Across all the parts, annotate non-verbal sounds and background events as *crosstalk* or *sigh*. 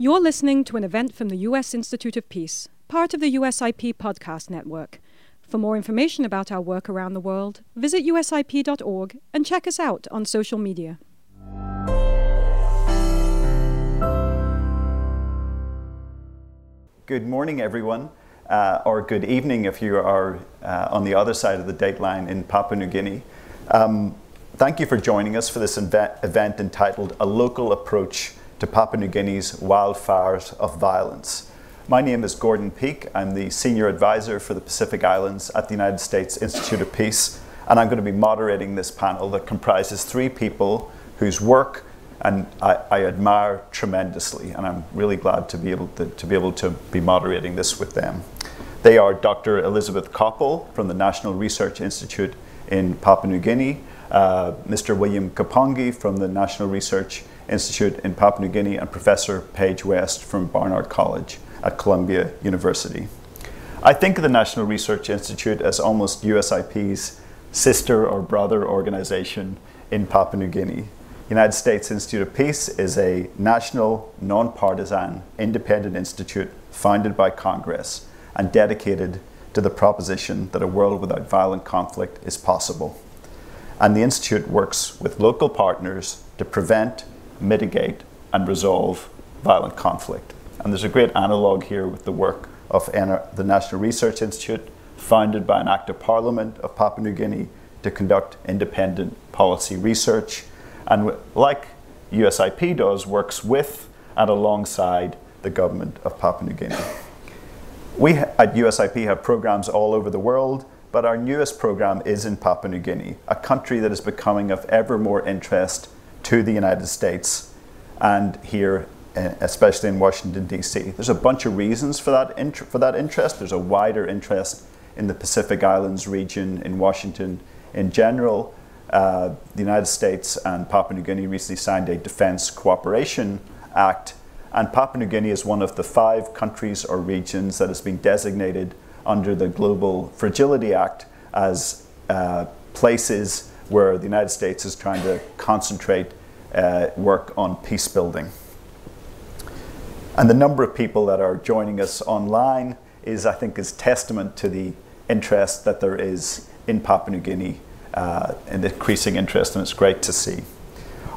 You're listening to an event from the U.S. Institute of Peace, part of the USIP podcast network. For more information about our work around the world, visit usip.org and check us out on social media. Good morning, everyone, uh, or good evening if you are uh, on the other side of the date line in Papua New Guinea. Um, thank you for joining us for this event entitled A Local Approach to Papua New Guinea's Wildfires of Violence. My name is Gordon Peake. I'm the Senior Advisor for the Pacific Islands at the United States Institute of Peace, and I'm going to be moderating this panel that comprises three people whose work and I, I, admire tremendously, and I'm really glad to be able to, to be able to be moderating this with them. They are Dr. Elizabeth Kopel from the National Research Institute in Papua New Guinea, uh, Mr. William Kipongi from the National Research Institute in Papua New Guinea, and Professor Paige West from Barnard College at Columbia University. I think of the National Research Institute as almost USIP's sister or brother organization in Papua New Guinea. United States Institute of Peace is a national, nonpartisan, independent institute founded by Congress and dedicated to the proposition that a world without violent conflict is possible. And the Institute works with local partners to prevent, mitigate, and resolve violent conflict. And there's a great analogue here with the work of the National Research Institute, founded by an Act of Parliament of Papua New Guinea to conduct independent policy research and like USIP does, works with and alongside the government of Papua New Guinea. We at USIP have programs all over the world, but our newest program is in Papua New Guinea, a country that is becoming of ever more interest to the United States and here, eh, especially in Washington, D.C. There's a bunch of reasons for that, int- for that interest. There's a wider interest in the Pacific Islands region, in Washington in general, uh, the United States and Papua New Guinea recently signed a Defense Cooperation Act, and Papua New Guinea is one of the five countries or regions that has been designated under the Global Fragility Act as uh, places where the United States is trying to concentrate uh, work on peace building. And the number of people that are joining us online is, I think, is testament to the interest that there is in Papua New Guinea uh, and the increasing interest, and it's great to see.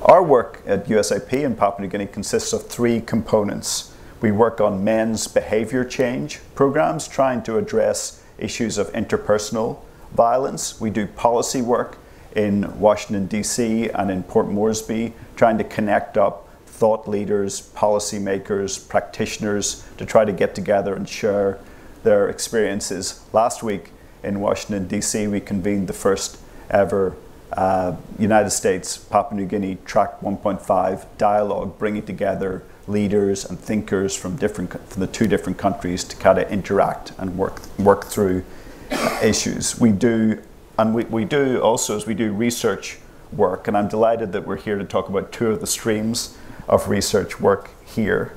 Our work at USIP in Papua New Guinea consists of three components. We work on men's behavior change programs, trying to address issues of interpersonal violence. We do policy work in Washington, D.C., and in Port Moresby, trying to connect up thought leaders, policymakers, practitioners to try to get together and share their experiences. Last week in Washington, D.C., we convened the first ever uh, United States Papua New Guinea Track 1.5 dialogue, bringing together leaders and thinkers from different from the two different countries to kind of interact and work work through issues. We do, and we, we do also as we do research work, and I'm delighted that we're here to talk about two of the streams of research work here.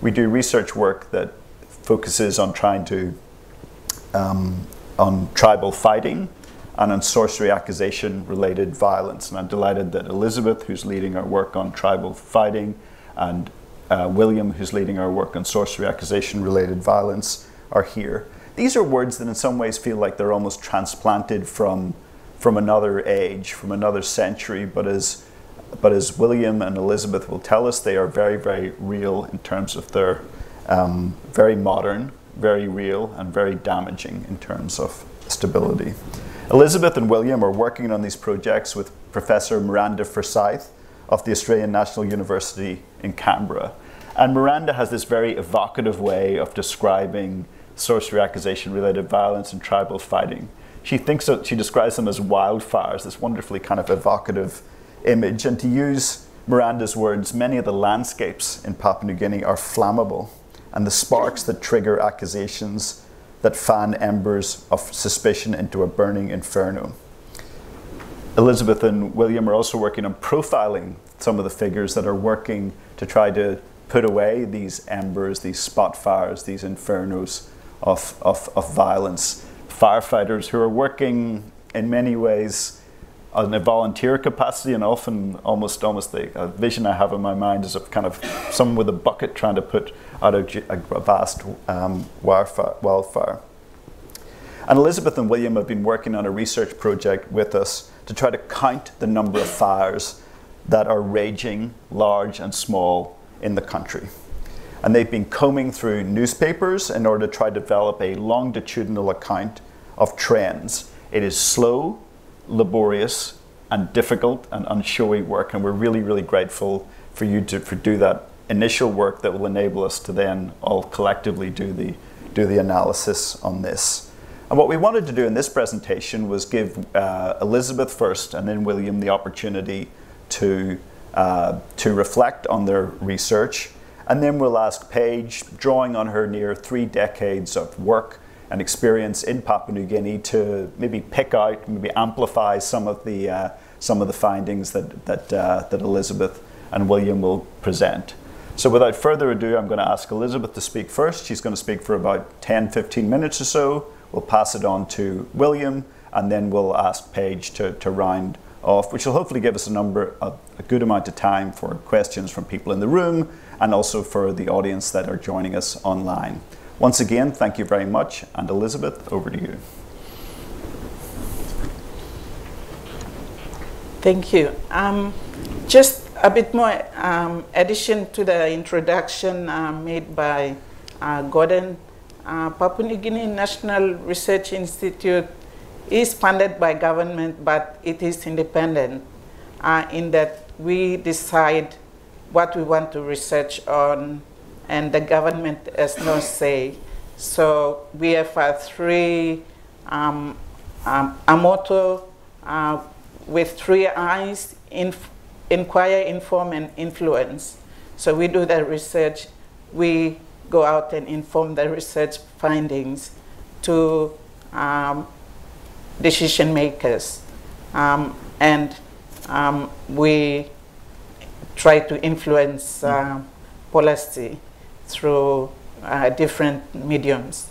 We do research work that focuses on trying to um, on tribal fighting and on sorcery accusation related violence. And I'm delighted that Elizabeth, who's leading our work on tribal fighting, and uh, William, who's leading our work on sorcery accusation related violence, are here. These are words that in some ways feel like they're almost transplanted from, from another age, from another century, but as, but as William and Elizabeth will tell us, they are very, very real in terms of their um, very modern, very real, and very damaging in terms of stability. Elizabeth and William are working on these projects with Professor Miranda Forsyth of the Australian National University in Canberra. And Miranda has this very evocative way of describing sorcery accusation related violence and tribal fighting. She thinks that she describes them as wildfires, this wonderfully kind of evocative image. And to use Miranda's words, many of the landscapes in Papua New Guinea are flammable, and the sparks that trigger accusations that fan embers of suspicion into a burning inferno. Elizabeth and William are also working on profiling some of the figures that are working to try to put away these embers, these spot fires, these infernos of, of, of violence. Firefighters who are working in many ways in a volunteer capacity, and often almost almost the vision I have in my mind is of kind of someone with a bucket trying to put out a, a vast um, wildfire, wildfire. And Elizabeth and William have been working on a research project with us to try to count the number of fires that are raging, large and small, in the country. And they've been combing through newspapers in order to try to develop a longitudinal account of trends. It is slow, laborious, and difficult and unshowy work, and we're really, really grateful for you to for do that initial work that will enable us to then all collectively do the do the analysis on this. And what we wanted to do in this presentation was give uh, Elizabeth first and then William the opportunity to, uh, to reflect on their research. And then we'll ask Paige, drawing on her near three decades of work and experience in Papua New Guinea, to maybe pick out, maybe amplify some of the, uh, some of the findings that, that, uh, that Elizabeth and William will present. So without further ado, I'm going to ask Elizabeth to speak first. She's going to speak for about 10, 15 minutes or so. We'll pass it on to William, and then we'll ask Paige to, to round off, which will hopefully give us a number, of, a good amount of time for questions from people in the room and also for the audience that are joining us online. Once again, thank you very much, and Elizabeth, over to you. Thank you. Um, just a bit more um, addition to the introduction uh, made by uh, Gordon uh, Papua New Guinea National Research Institute is funded by government, but it is independent uh, in that we decide what we want to research on, and the government has no say. So we have uh, three, um, um, a motto uh, with three eyes, inf inquire, inform, and influence. So we do the research. We go out and inform the research findings to um, decision makers. Um, and um, we try to influence uh, policy through uh, different mediums.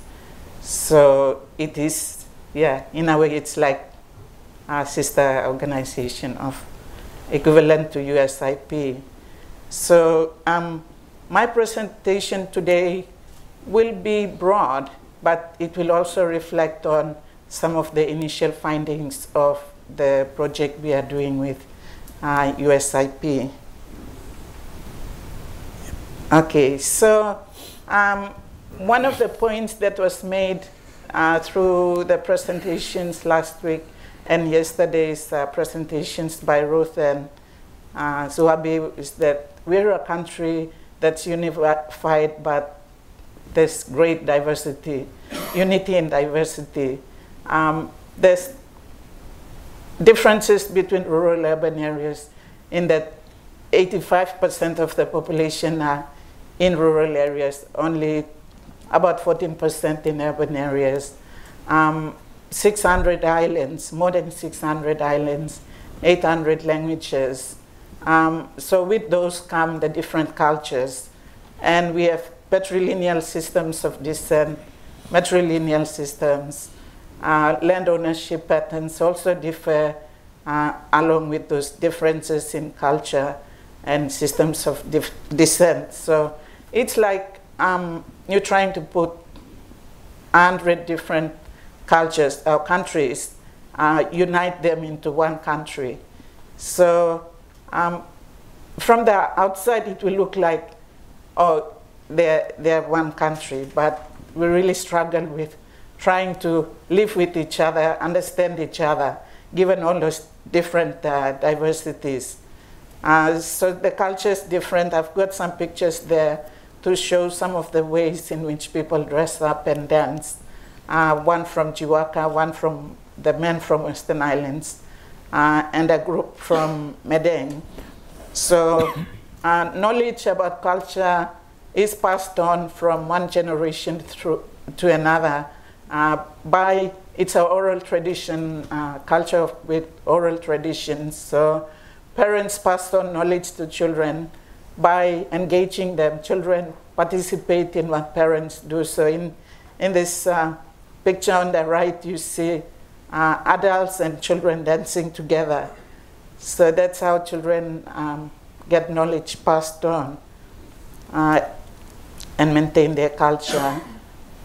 So it is, yeah, in a way, it's like a sister organization of equivalent to USIP. So um, my presentation today will be broad, but it will also reflect on some of the initial findings of the project we are doing with uh, USIP. Okay, so um, one of the points that was made uh, through the presentations last week and yesterday's uh, presentations by Ruth and uh, Zuhabi is that we're a country that's unified, but there's great diversity, unity and diversity. Um, there's differences between rural and urban areas in that 85% of the population are in rural areas, only about 14% in urban areas. Um, 600 islands, more than 600 islands, 800 languages, um, so with those come the different cultures. And we have patrilineal systems of descent, matrilineal systems. Uh, land ownership patterns also differ uh, along with those differences in culture and systems of descent. So it's like um, you're trying to put 100 different cultures or countries, uh, unite them into one country. So um, from the outside, it will look like, oh, they're, they're one country, but we really struggle with trying to live with each other, understand each other, given all those different uh, diversities. Uh, so the culture is different. I've got some pictures there to show some of the ways in which people dress up and dance. Uh, one from Jiwaka, one from the men from Western Highlands, uh, and a group from Medellin. So uh, knowledge about culture is passed on from one generation through to another uh, by it's an oral tradition, uh, culture with oral traditions. So parents pass on knowledge to children by engaging them. Children participate in what parents do. So in, in this uh, picture on the right, you see uh, adults and children dancing together. So that's how children um, get knowledge passed on uh, and maintain their culture.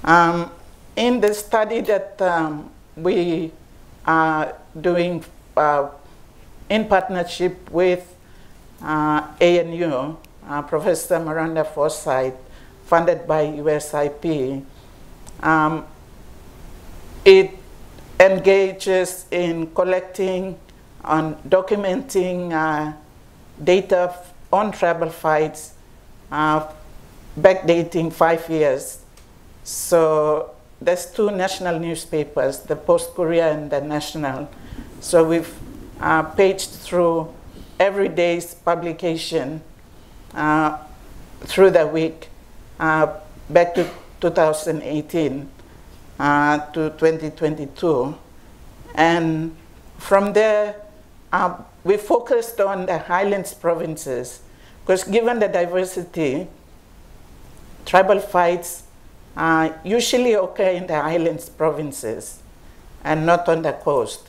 Um, in the study that um, we are doing uh, in partnership with ANU, uh, Professor Miranda Forsyth, funded by USIP, um, it engages in collecting and documenting uh, data on tribal fights uh, backdating five years. So there's two national newspapers, the Post-Courier and the National. So we've uh, paged through every day's publication uh, through the week uh, back to 2018 uh, to 2022. And from there, uh, we focused on the highlands provinces because given the diversity, tribal fights uh, usually occur in the highlands provinces and not on the coast.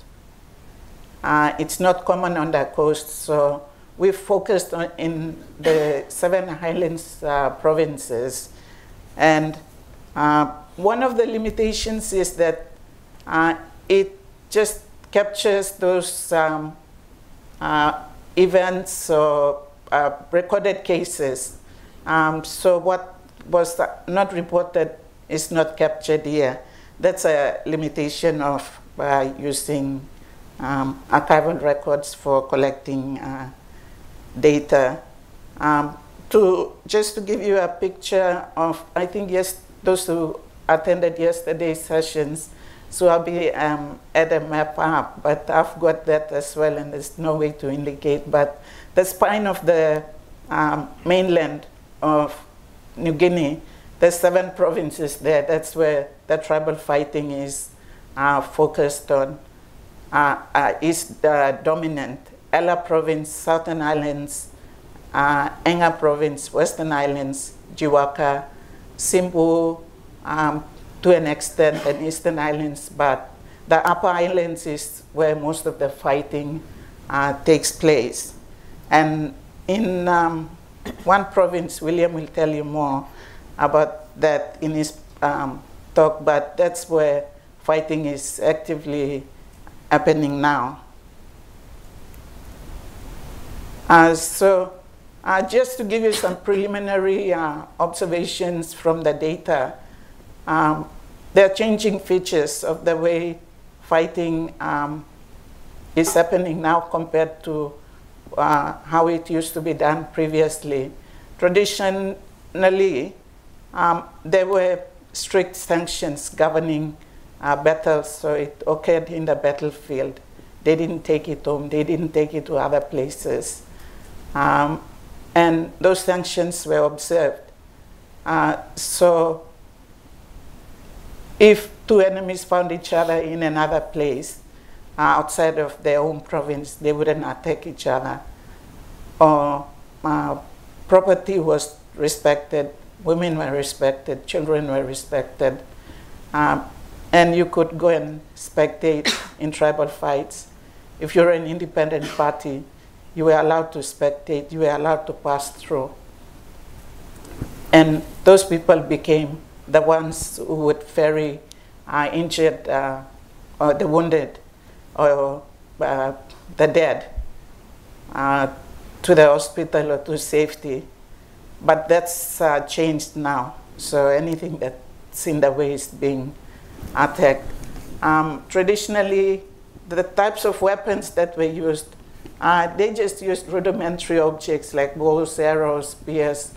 Uh, it's not common on the coast, so we focused on in the seven highlands uh, provinces. And uh, one of the limitations is that uh, it just captures those um, uh, events or recorded cases. Um, so what was not reported is not captured here. That's a limitation of uh, using um, archival records for collecting uh, data. Um, to just to give you a picture of, I think yes, those who attended yesterday's sessions, so I'll be um, at a map up, but I've got that as well, and there's no way to indicate. But the spine of the um, mainland of New Guinea, there's seven provinces there. That's where the tribal fighting is uh, focused on. Uh, uh, is dominant. Hela province, Southern Highlands, uh, Enga province, Western Highlands, Jiwaka, Simbu, um, to an extent, and Eastern Highlands, but the upper islands is where most of the fighting uh, takes place. And in um, one province, William will tell you more about that in his um, talk, but that's where fighting is actively happening now. Uh, so uh, just to give you some preliminary uh, observations from the data, um, there are changing features of the way fighting um, is happening now compared to uh, how it used to be done previously. Traditionally, um, there were strict sanctions governing uh, battles, so it occurred in the battlefield. They didn't take it home, they didn't take it to other places. Um, and those sanctions were observed. Uh, so if two enemies found each other in another place uh, outside of their own province, they wouldn't attack each other. Or uh, property was respected, women were respected, children were respected. Um, and you could go and spectate *coughs* in tribal fights. If you're an independent party, you were allowed to spectate, you were allowed to pass through. And those people became the ones who would ferry uh, injured uh, or the wounded or uh, the dead uh, to the hospital or to safety. But that's uh, changed now. So anything that's in the way is being attacked. Um, traditionally, the types of weapons that were used uh, they just used rudimentary objects like bows, arrows, spears.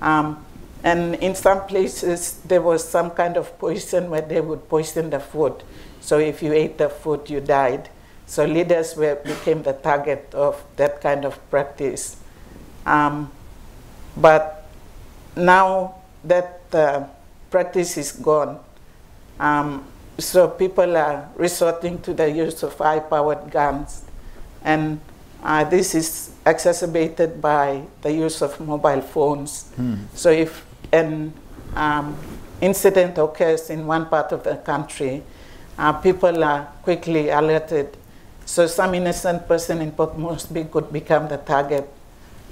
Um, and in some places, there was some kind of poison where they would poison the food. So if you ate the food, you died. So leaders were, became the target of that kind of practice. Um, but now that uh, practice is gone, um, so people are resorting to the use of high-powered guns. And uh, this is exacerbated by the use of mobile phones. Hmm. So if an um, incident occurs in one part of the country, uh, people are quickly alerted. So some innocent person in Port Moresby could become the target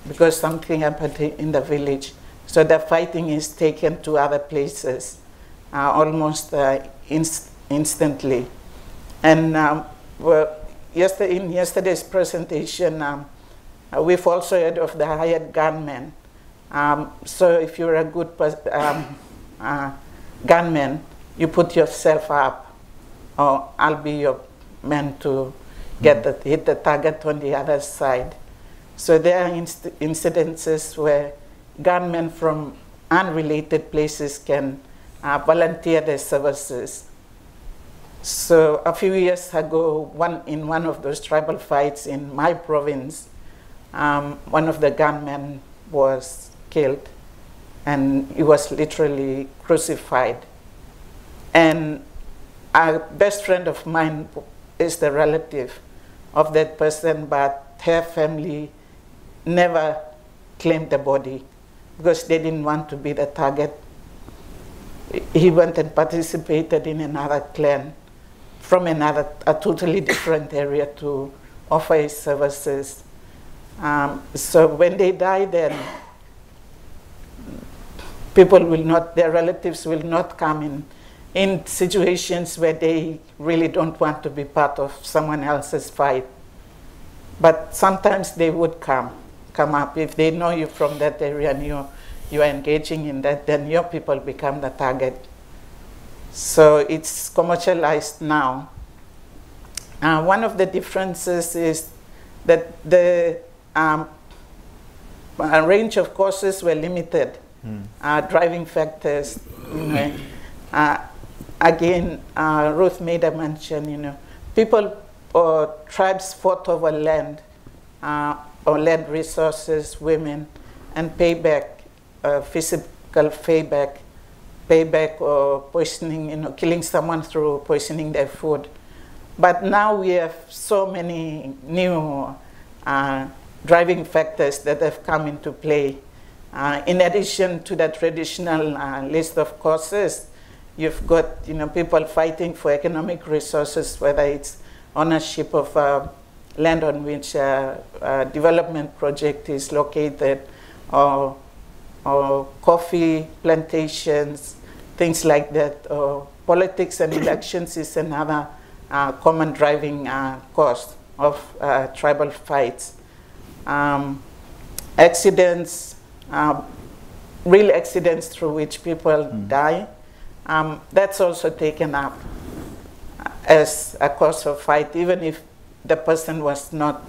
because something happened in the village. So the fighting is taken to other places almost uh, inst- instantly. And um, well, yesterday, in yesterday's presentation, um, uh, we've also heard of the hired gunmen. Um, so if you're a good um, uh, gunman, you put yourself up, or I'll be your man to get the, hit the target on the other side. So there are inst- incidences where gunmen from unrelated places can uh, volunteer their services. So a few years ago, one, in one of those tribal fights in my province, um, one of the gunmen was killed and he was literally crucified. And a best friend of mine is the relative of that person, but her family never claimed the body because they didn't want to be the target. He went and participated in another clan from another, a totally different area to offer his services. Um, so when they die, then people will not, their relatives will not come in in situations where they really don't want to be part of someone else's fight. But sometimes they would come, come up. If they know you from that area and you, you are engaging in that, then your people become the target. So it's commercialized now. Uh, one of the differences is that the um, range of courses were limited. Mm. Uh, driving factors, you know, uh, again, uh, Ruth made a mention, you know, people or tribes fought over land uh, or land resources, women, and payback, uh, physical payback, payback or poisoning, you know, killing someone through poisoning their food. But now we have so many new uh, driving factors that have come into play. Uh, in addition to the traditional uh, list of causes, you've got you know people fighting for economic resources, whether it's ownership of uh, land on which a development project is located, or or coffee plantations, things like that. Or politics and elections is another uh, common driving uh, cause of uh, tribal fights. Um, accidents, real accidents through which people mm. die um, that's also taken up as a cause of fight, even if the person was not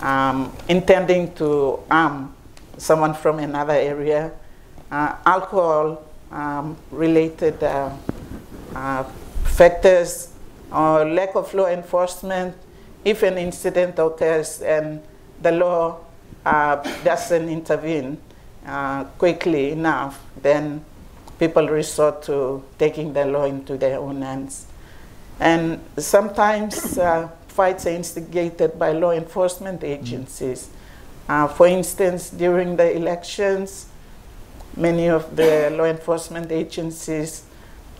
um, intending to harm someone from another area. Uh, alcohol um, related uh, uh, factors or lack of law enforcement. If an incident occurs and the law uh, doesn't intervene uh, quickly enough, then people resort to taking the law into their own hands. And sometimes uh, fights are instigated by law enforcement agencies. Uh, for instance, during the elections, many of the law enforcement agencies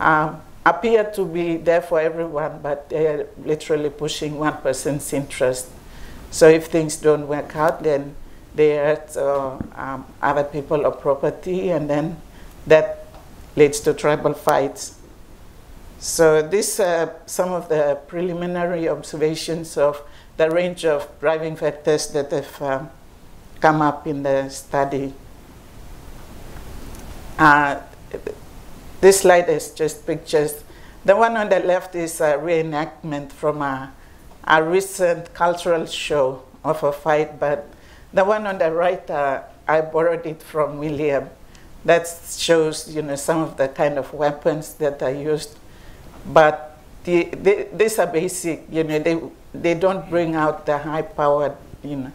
uh, appear to be there for everyone, but they're literally pushing one person's interest. So if things don't work out, then they hurt uh, um, other people or property, and then that leads to tribal fights. So these are some of the preliminary observations of the range of driving factors that have uh, come up in the study. Uh, this slide is just pictures. The one on the left is a reenactment from a, a recent cultural show of a fight, but the one on the right, uh, I borrowed it from William that shows you know some of the kind of weapons that are used but the, the, these are basic you know they they don't bring out the high powered you know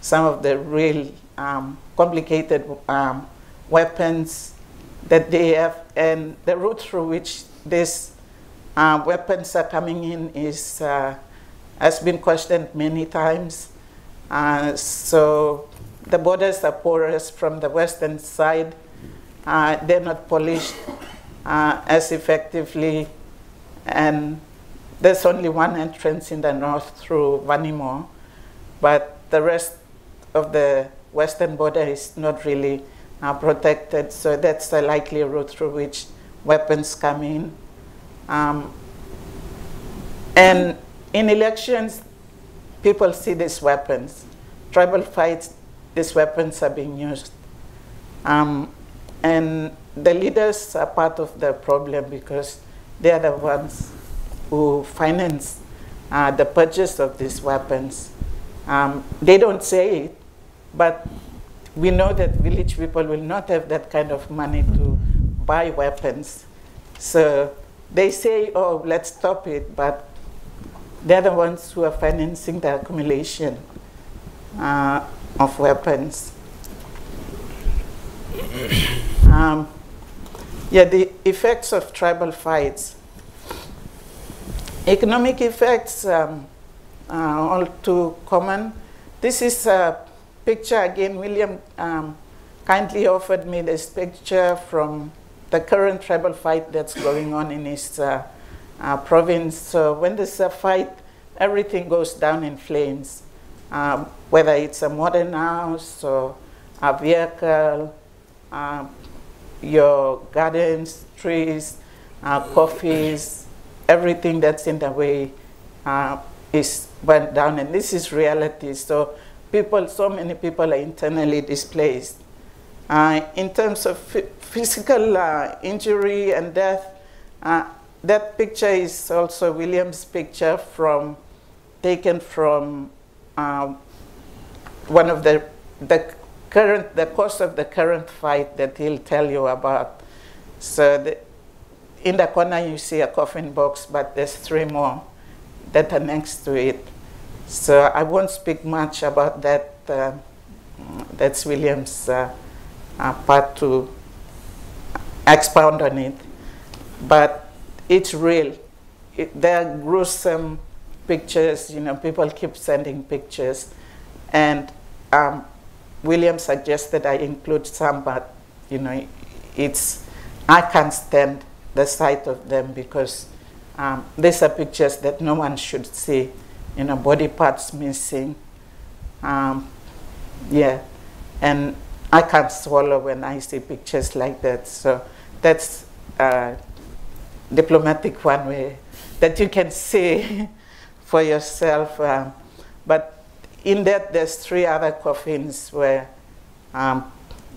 some of the real um, complicated um, weapons that they have. And the route through which these uh, weapons are coming in is uh, has been questioned many times. Uh, so the borders are porous from the western side. Uh, they're not polished uh, as effectively, and there's only one entrance in the north through Vanimo, but the rest of the western border is not really uh, protected, so that's the likely route through which weapons come in. Um, and in elections, people see these weapons. Tribal fights, these weapons are being used. Um, and the leaders are part of the problem because they are the ones who finance uh, the purchase of these weapons. Um, they don't say it, but we know that village people will not have that kind of money to buy weapons. So they say, oh, let's stop it, but they're the ones who are financing the accumulation uh, of weapons. Um, yeah, the effects of tribal fights. Economic effects um, all too common. This is a picture again. William um, kindly offered me this picture from the current tribal fight that's going on in his uh, uh, province. So when there's a fight, everything goes down in flames, um, whether it's a modern house or a vehicle, um, your gardens, trees, uh, coffees, everything that's in the way uh, is down. And this is reality. So people, so many people are internally displaced. Uh, in terms of physical uh, injury and death, uh, that picture is also William's picture from taken from um, one of the the current the course of the current fight that he'll tell you about. So the, in the corner you see a coffin box, but there's three more that next to it. So I won't speak much about that. Uh, that's William's uh, uh, part to expound on it. But it's real. It, there are gruesome pictures, you know, people keep sending pictures. And um, William suggested I include some, but, you know, it's, I can't stand the sight of them because um, these are pictures that no one should see, you know, body parts missing. Um, yeah, and I can't swallow when I see pictures like that. So that's a diplomatic one way that you can see *laughs* for yourself. Um, but in that, there's three other coffins where um,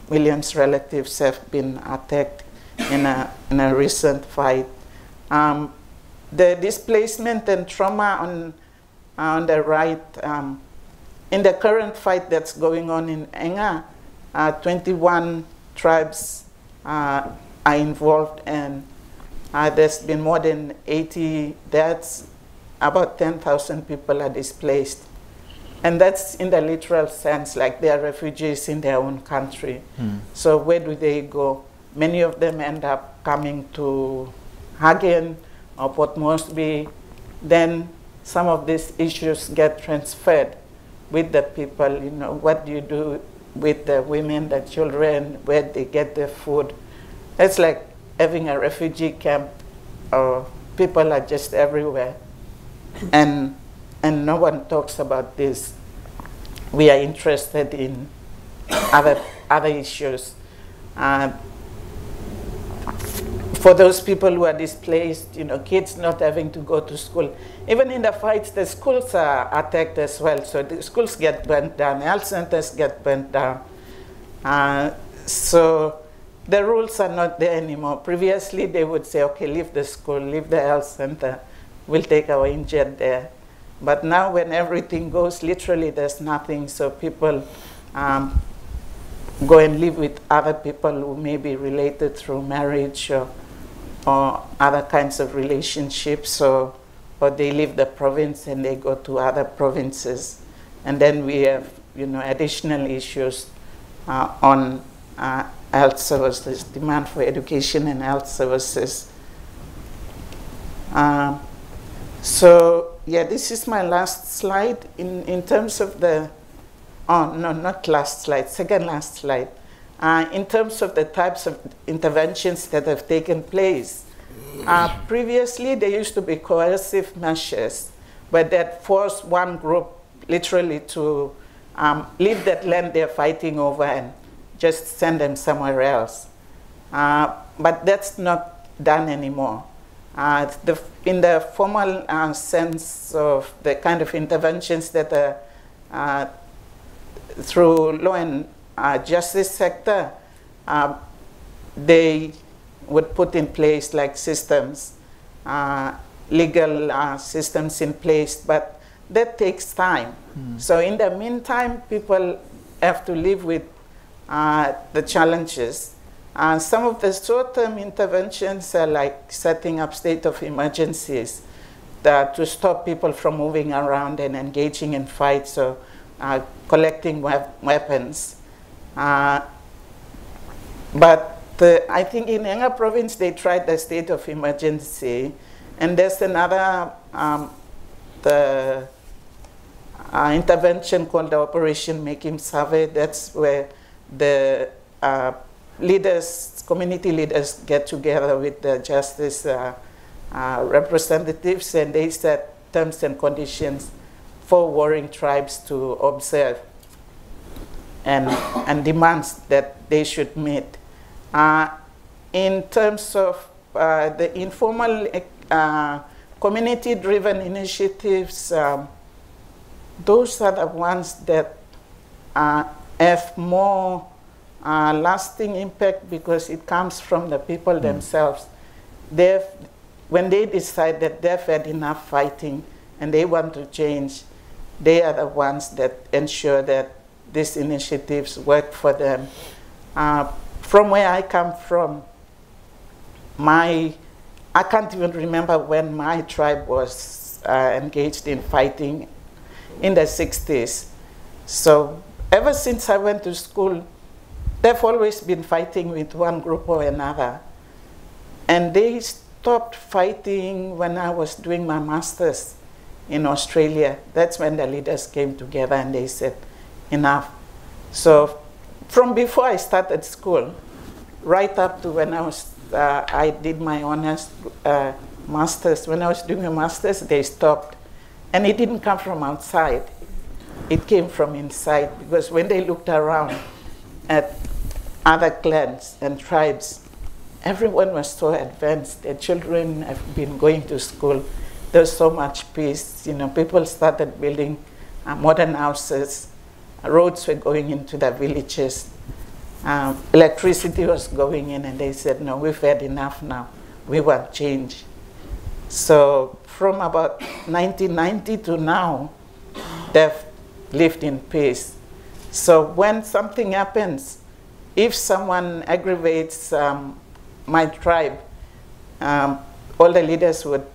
William's relatives have been attacked in a, in a recent fight. Um, the displacement and trauma on, on the right, um, in the current fight that's going on in Enga, uh, 21 tribes uh, are involved and uh, there's been more than 80 deaths. About 10,000 people are displaced. And that's in the literal sense, like they are refugees in their own country. Mm. So where do they go? Many of them end up coming to Hagen or Moresby, Then some of these issues get transferred with the people. You know, what do you do with the women, the children, where they get their food. It's like having a refugee camp. Uh, people are just everywhere. And, and no one talks about this. We are interested in other, other issues. Uh, for those people who are displaced, you know, kids not having to go to school. Even in the fights, the schools are attacked as well. So the schools get burnt down, health centers get burnt down. Uh, so the rules are not there anymore. Previously, they would say, okay, leave the school, leave the health center, we'll take our injured there. But now, when everything goes, literally, there's nothing. So people um, go and live with other people who may be related through marriage or or other kinds of relationships, or, or they leave the province and they go to other provinces. And then we have, you know, additional issues uh, on uh, health services, demand for education and health services. Uh, so, yeah, this is my last slide in, in terms of the, oh, no, not last slide, second last slide. Uh, in terms of the types of interventions that have taken place, Uh, previously, there used to be coercive measures, but that forced one group literally to um, leave that land they're fighting over and just send them somewhere else. Uh, but that's not done anymore. Uh, the, in the formal uh, sense of the kind of interventions that are uh, through law and justice sector, uh, they would put in place like systems, legal systems in place, but that takes time. Mm. So in the meantime, people have to live with uh, the challenges. Uh, some of the short-term interventions are like setting up state of emergencies that, to stop people from moving around and engaging in fights or uh, collecting weapons. Uh, but I think in Enga province they tried the state of emergency, and there's another um, the uh, intervention called the Operation Mekim Save. That's where the uh, leaders, community leaders, get together with the justice uh, uh, representatives and they set terms and conditions for warring tribes to observe and, and demands that they should meet. Uh, in terms of uh, the informal community-driven initiatives, um, those are the ones that uh, have more uh, lasting impact because it comes from the people mm. themselves. They've, when they decide that they've had enough fighting and they want to change, they are the ones that ensure that these initiatives work for them. Uh, from where I come from, my, I can't even remember when my tribe was uh, engaged in fighting in the 60s. So ever since I went to school, they've always been fighting with one group or another. And they stopped fighting when I was doing my master's in Australia. That's when the leaders came together and they said, enough. So from before I started school, right up to when I was, uh, I did my honors uh, master's. When I was doing my master's, they stopped and it didn't come from outside, it came from inside because when they looked around at other clans and tribes, everyone was so advanced. Their children have been going to school. There's so much peace. You know, people started building uh, modern houses. Roads were going into the villages. Um, electricity was going in, and they said, "No, we've had enough now. We want change." So from about 1990 to now, they've lived in peace. So when something happens, if someone aggravates um, my tribe, um, all the leaders would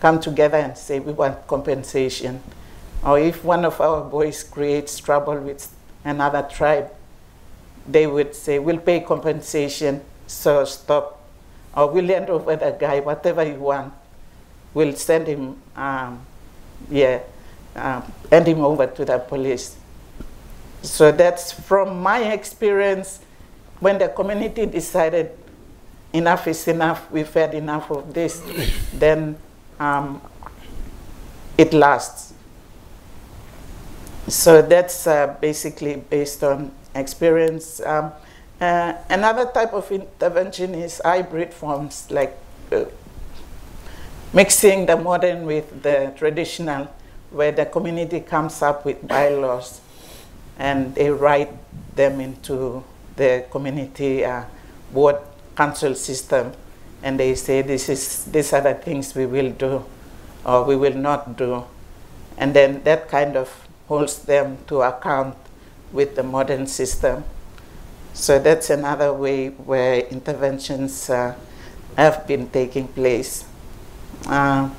come together and say, we want compensation. Or if one of our boys creates trouble with another tribe, they would say, we'll pay compensation, so stop. Or we'll hand over the guy, whatever you want We'll send him, um, yeah, um, hand him over to the police. So that's from my experience when the community decided enough is enough, we've had enough of this, then um, it lasts. So that's uh, basically based on experience. Um, uh, another type of intervention is hybrid forms like uh, mixing the modern with the traditional, where the community comes up with bylaws and they write them into the community uh, board council system and they say this is these are the things we will do or we will not do and then that kind of holds them to account with the modern system so that's another way where interventions uh, have been taking place uh,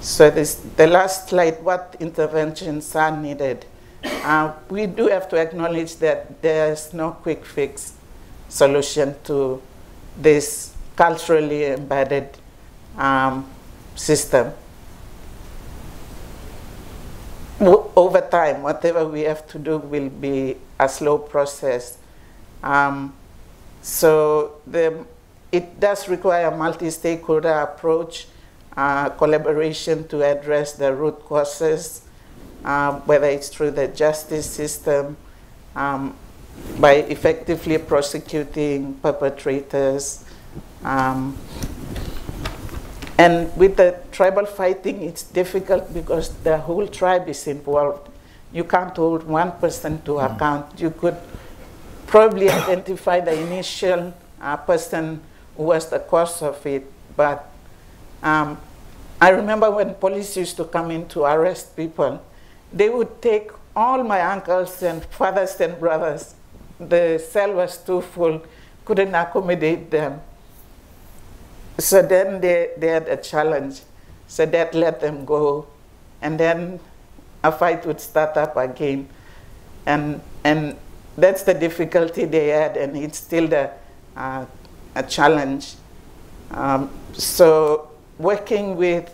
so this, the last slide, what interventions are needed? Uh, we do have to acknowledge that there's no quick fix solution to this culturally embedded um, system. Over time, whatever we have to do will be a slow process. Um, so the it does require a multi-stakeholder approach, uh, collaboration to address the root causes, uh, whether it's through the justice system, um, by effectively prosecuting perpetrators. Um, and with the tribal fighting, it's difficult because the whole tribe is involved. You can't hold one person to mm. account. You could probably *coughs* identify the initial uh, person who was the cause of it, but um, I remember when police used to come in to arrest people, they would take all my uncles and fathers and brothers. The cell was too full, couldn't accommodate them. So then they, they had a challenge. So that let them go. And then a fight would start up again. And, and that's the difficulty they had, and it's still the, uh, a challenge. Um, so working with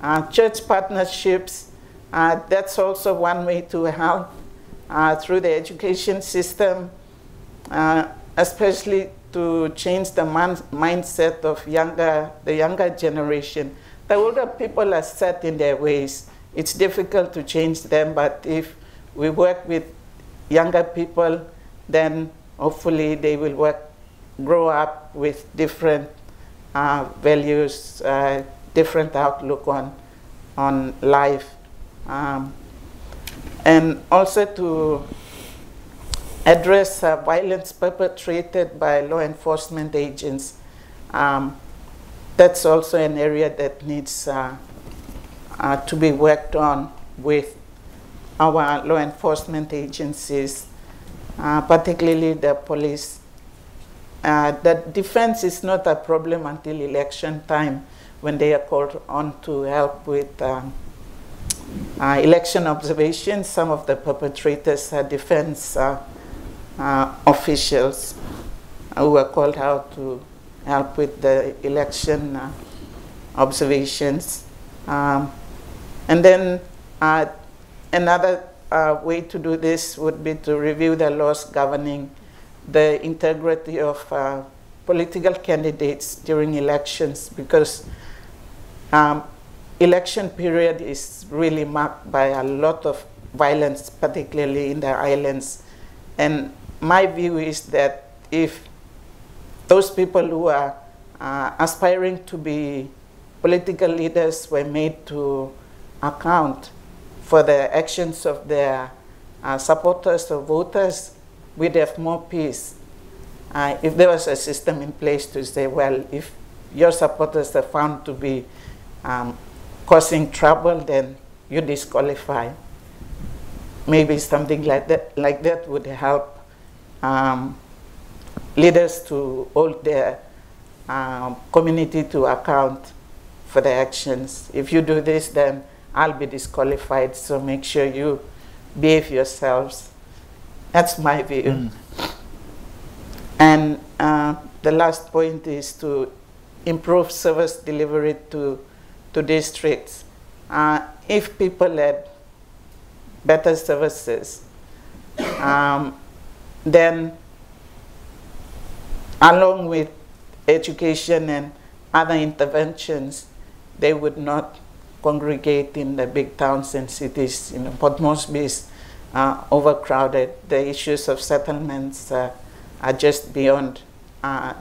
uh, church partnerships, uh, that's also one way to help uh, through the education system, uh, especially to change the man- mindset of younger, the younger generation. The older people are set in their ways. It's difficult to change them, but if we work with younger people, then hopefully they will work, grow up with different uh, values, uh, different outlook on, on life. Um, and also to address uh, violence perpetrated by law enforcement agents. Um, that's also an area that needs uh, uh, to be worked on with our law enforcement agencies, uh, particularly the police. Uh, the defense is not a problem until election time when they are called on to help with um, uh, election observations. Some of the perpetrators are defense uh, officials who were called out to help with the election uh, observations. Um, and then uh, another uh, way to do this would be to review the laws governing the integrity of political candidates during elections because um, election period is really marked by a lot of violence, particularly in the islands. And my view is that if those people who are uh, aspiring to be political leaders were made to account for the actions of their uh, supporters or voters, we'd have more peace. Uh, if there was a system in place to say, well, if your supporters are found to be um, causing trouble, then you disqualify. Maybe something like that, like that would help um, leaders to hold their um, community to account for their actions. If you do this, then I'll be disqualified. So make sure you behave yourselves. That's my view. Mm. And uh, the last point is to improve service delivery to, to districts. Uh, if people had better services, um, then along with education and other interventions, they would not congregate in the big towns and cities. You know, Port Moresby is uh, overcrowded. The issues of settlements uh, are just beyond uh,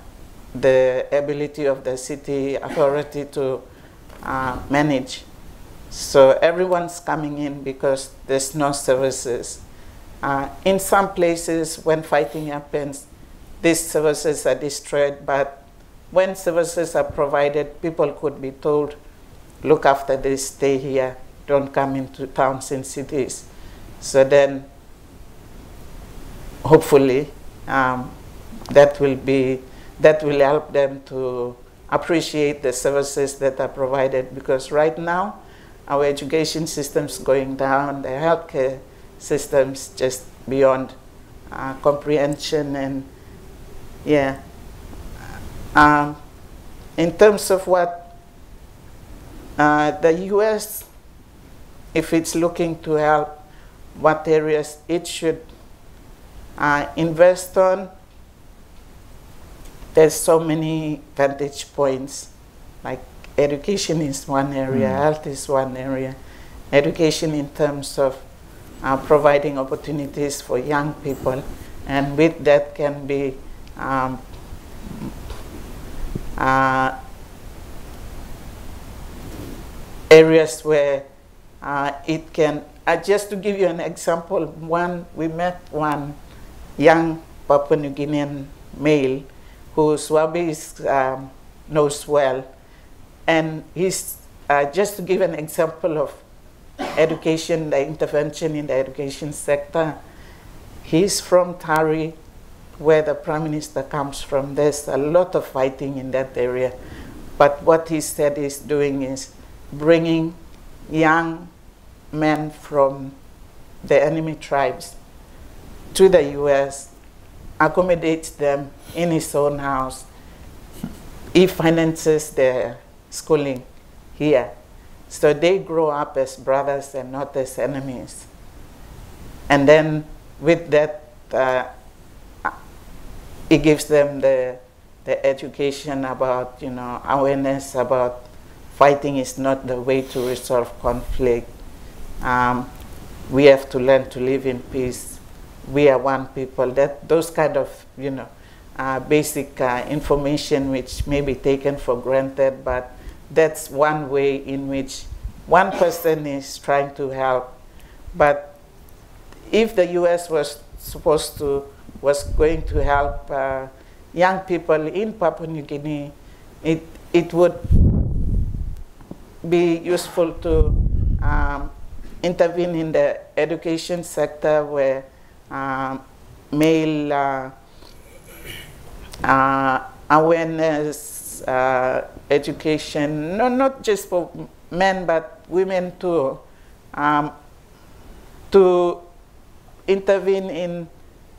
the ability of the city authority to uh, manage. So everyone's coming in because there's no services. Uh, in some places, when fighting happens, these services are destroyed, but when services are provided, people could be told, look after this, stay here, don't come into towns and cities. So then, hopefully, um, that will be that will help them to appreciate the services that are provided because right now our education system is going down, the healthcare systems just beyond uh, comprehension and yeah. Um, in terms of what uh, the U.S., if it's looking to help, what areas it should uh, invest on, there's so many vantage points, like education is one area, mm. health is one area. Education in terms of uh, providing opportunities for young people, and with that can be um, uh, areas where uh, it can, uh, just to give you an example, one, we met one young Papua New Guinean male who Swabi is, um, knows well. And he's, uh, just to give an example of education, the intervention in the education sector, he's from Tari, where the Prime Minister comes from. There's a lot of fighting in that area. But what he said he's doing is bringing young men from the enemy tribes to the US, accommodates them in his own house. He finances their schooling here. So they grow up as brothers and not as enemies. And then with that, uh, it gives them the, the education about, you know, awareness about fighting is not the way to resolve conflict. Um, we have to learn to live in peace. We are one people. That those kind of you know uh, basic uh, information which may be taken for granted, but that's one way in which one person is trying to help. But if the U.S. was supposed to was going to help uh, young people in Papua New Guinea, it it would be useful to um, intervene in the education sector where um, male uh, uh, awareness, uh, education, no, not just for men but women too, um, to intervene in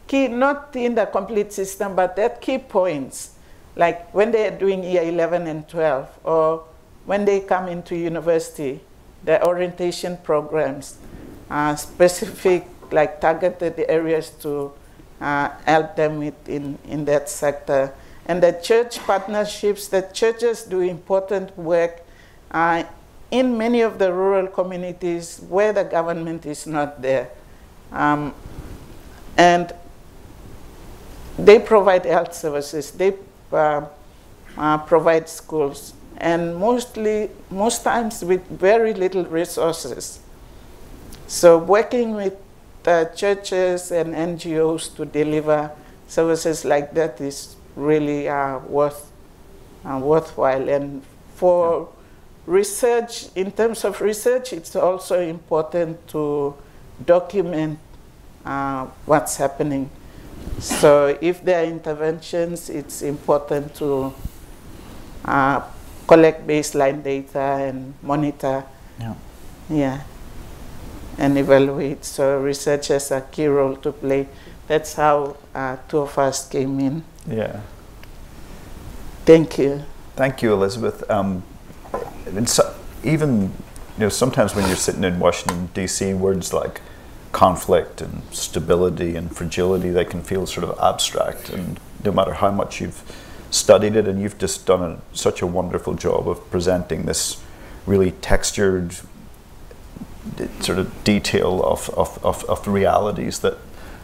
key, not in the complete system, but at key points, like when they are doing year 11 and 12, or when they come into university, the orientation programs, uh, specific, like targeted areas to uh, help them with in, in that sector. And the church partnerships, the churches do important work uh, in many of the rural communities where the government is not there. Um, and they provide health services, they uh, uh provide schools and mostly, most times with very little resources. So working with churches and NGOs to deliver services like that is really uh, worth, uh, worthwhile. And for research, in terms of research, it's also important to document uh, what's happening. So if there are interventions, it's important to uh, collect baseline data and monitor. Yeah. Yeah. And evaluate. So researchers a key role to play. That's how uh, two of us came in. Yeah. Thank you. Thank you, Elizabeth. Um, so, even you know, sometimes when you're sitting in Washington D.C., words like conflict and stability and fragility they can feel sort of abstract, and no matter how much you've studied it, and you've just done a, such a wonderful job of presenting this really textured sort of detail of, of, of, of realities that,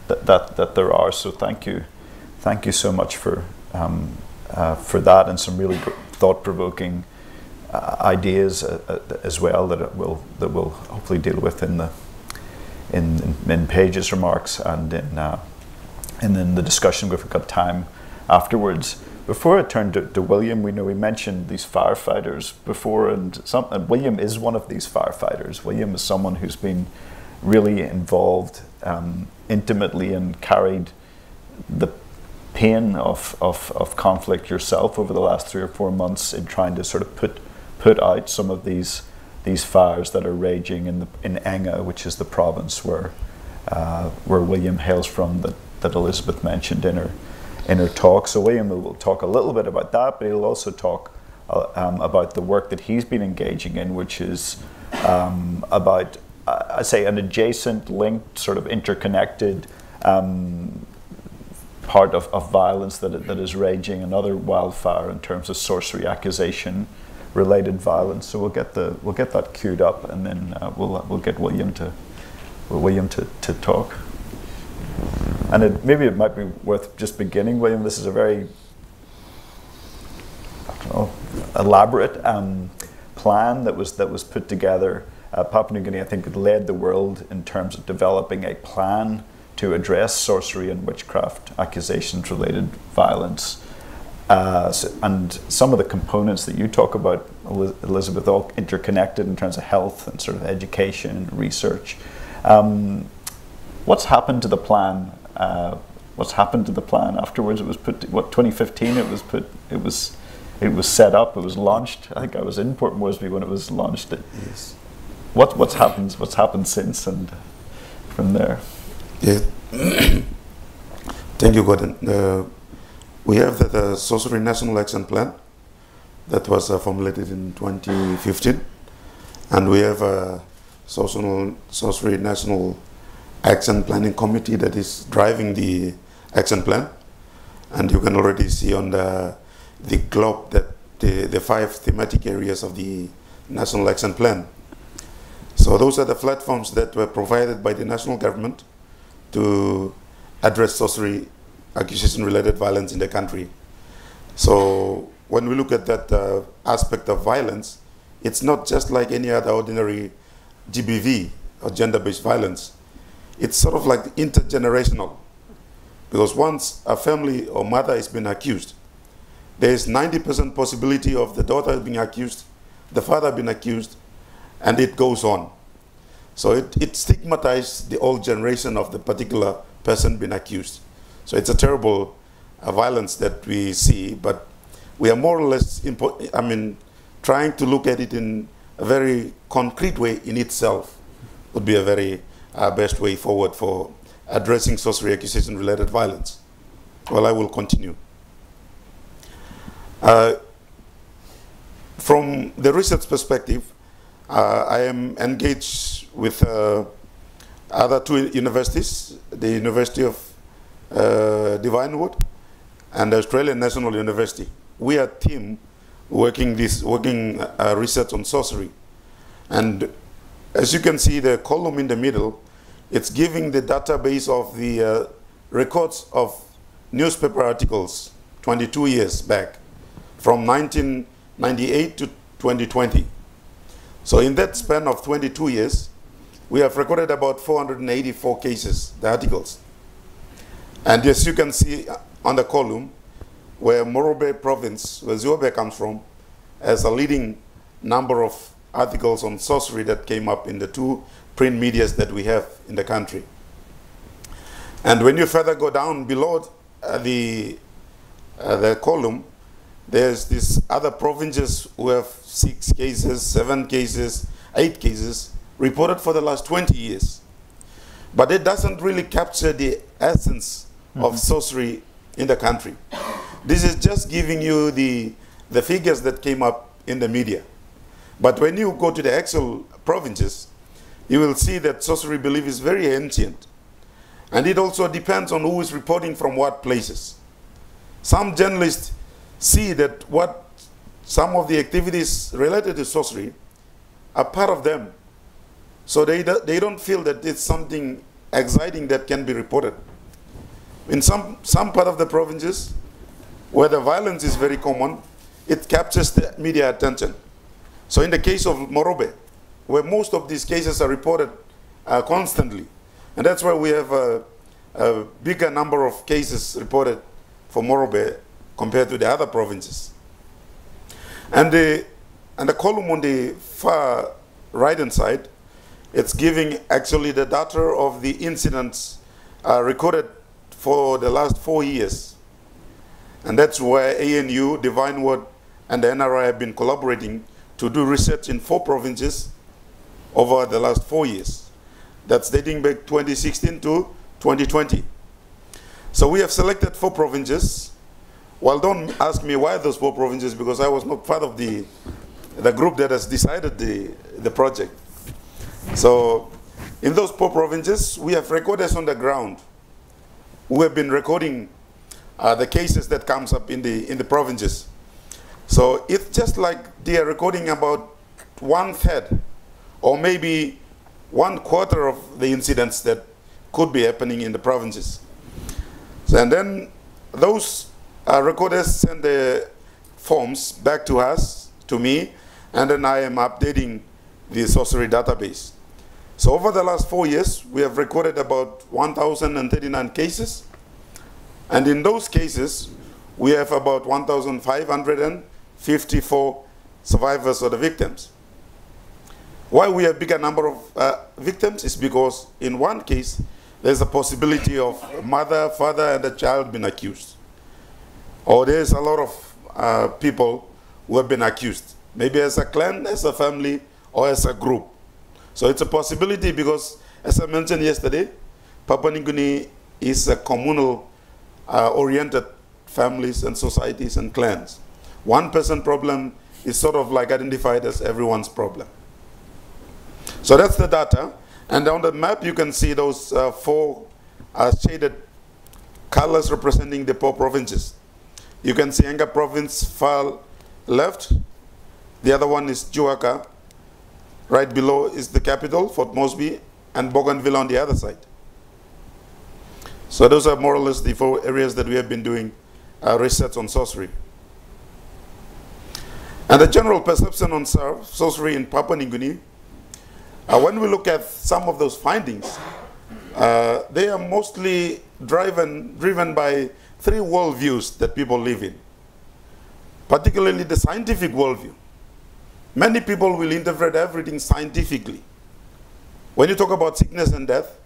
that, that, that, there are. So thank you, thank you so much for, um, uh, for that and some really thought-provoking uh, ideas uh, uh, as well that will that will hopefully deal with in the in in, Paige's remarks and in uh, and in the discussion if we've got time afterwards. Before I turn to, to, William, we know we mentioned these firefighters before, and William is one of these firefighters. William is someone who's been really involved um, intimately and carried the pain of, of, of conflict yourself over the last three or four months in trying to sort of put put out some of these these fires that are raging in the, in Enga, which is the province where uh, where William hails from that, that Elizabeth mentioned in her in her talk. So William will talk a little bit about that, but he'll also talk uh, um, about the work that he's been engaging in, which is um, about, uh, I say, an adjacent, linked, sort of interconnected um, part of, of violence that, that is raging, another wildfire in terms of sorcery accusation related violence. So we'll get the we'll get that queued up, and then uh, we'll we'll get William to William to, to talk. And it, maybe it might be worth just beginning, William. This is a very know, elaborate um, plan that was that was put together. Uh, Papua New Guinea, I think, led the world in terms of developing a plan to address sorcery and witchcraft accusations related violence. Uh, so, and some of the components that you talk about, Elizabeth, all interconnected in terms of health and sort of education, and research. Um, what's happened to the plan? Uh, what's happened to the plan afterwards? It was put. What 2015? It was put. It was. It was set up. It was launched. I think I was in Port Moresby when it was launched. Yes. What what's happened? What's happened since and from there? Yeah. Thank you, Gordon. Uh, we have the, the Sorcery National Action Plan that was uh, formulated in 2015, and we have a Social, Sorcery National Action Planning Committee that is driving the action plan. And you can already see on the, the globe that the, the five thematic areas of the National Action Plan. So those are the platforms that were provided by the national government to address sorcery accusation related violence in the country. So when we look at that uh, aspect of violence, it's not just like any other ordinary GBV or gender based violence. It's sort of like intergenerational. Because once a family or mother has been accused, there is 90% possibility of the daughter being accused, the father being accused, and it goes on. So it, it stigmatizes the old generation of the particular person being accused. So it's a terrible uh, violence that we see, but we are more or less, I mean, trying to look at it in a very concrete way in itself would be a very uh, best way forward for addressing sorcery accusation related violence. Well, I will continue. Uh, from the research perspective, uh, I am engaged with uh, other two universities, the University of uh, Divine Word and the Australian National University. We are a team working this working uh, research on sorcery, and as you can see, the column in the middle, it's giving the database of the uh, records of newspaper articles 22 years back, from 1998 to 2020. So in that span of 22 years, we have recorded about 484 cases, the articles. And as you can see on the column, where Morobe province, where Ziobe comes from, has a leading number of articles on sorcery that came up in the two print medias that we have in the country. And when you further go down below uh, the, uh, the column, there's these other provinces who have six cases, seven cases, eight cases reported for the last 20 years. But it doesn't really capture the essence mm-hmm. of sorcery in the country. This is just giving you the, the figures that came up in the media. But when you go to the actual provinces, you will see that sorcery belief is very ancient. And it also depends on who is reporting from what places. Some journalists see that what some of the activities related to sorcery are part of them. So they, do, they don't feel that it's something exciting that can be reported. In some, some part of the provinces where the violence is very common, it captures the media attention. So in the case of Morobe, where most of these cases are reported uh, constantly, and that's why we have a, a bigger number of cases reported for Morobe compared to the other provinces. And the, and the column on the far right hand side, it's giving actually the data of the incidents uh, recorded for the last four years. And that's where ANU, Divine Word, and the NRI have been collaborating to do research in four provinces over the last four years. That's dating back 2016 to 2020. So we have selected four provinces well, don't ask me why those four provinces, because I was not part of the, the group that has decided the, the project. So, in those four provinces, we have recorders on the ground who have been recording uh, the cases that comes up in the in the provinces. So it's just like they are recording about one third, or maybe one quarter of the incidents that could be happening in the provinces. So, and then those uh, recorders send the forms back to us, to me, and then I am updating the sorcery database. So over the last four years, we have recorded about 1,039 cases. And in those cases, we have about 1,554 survivors or the victims. Why we have bigger number of uh, victims is because in one case, there's a possibility of mother, father, and a child being accused. Or there's a lot of uh, people who have been accused, maybe as a clan, as a family, or as a group. So it's a possibility because, as I mentioned yesterday, Papua New Guinea is a communal uh, oriented families and societies and clans. One person problem is sort of like identified as everyone's problem. So that's the data. And on the map, you can see those uh, four uh, shaded colors representing the four provinces. You can see Enga province far left. The other one is Jiwaka. Right below is the capital, Port Moresby, and Bougainville on the other side. So those are more or less the four areas that we have been doing uh, research on sorcery. And the general perception on sorcery in Papua New Guinea, uh, when we look at some of those findings, uh, they are mostly driven, driven by three worldviews that people live in, particularly the scientific worldview. Many people will interpret everything scientifically. When you talk about sickness and death,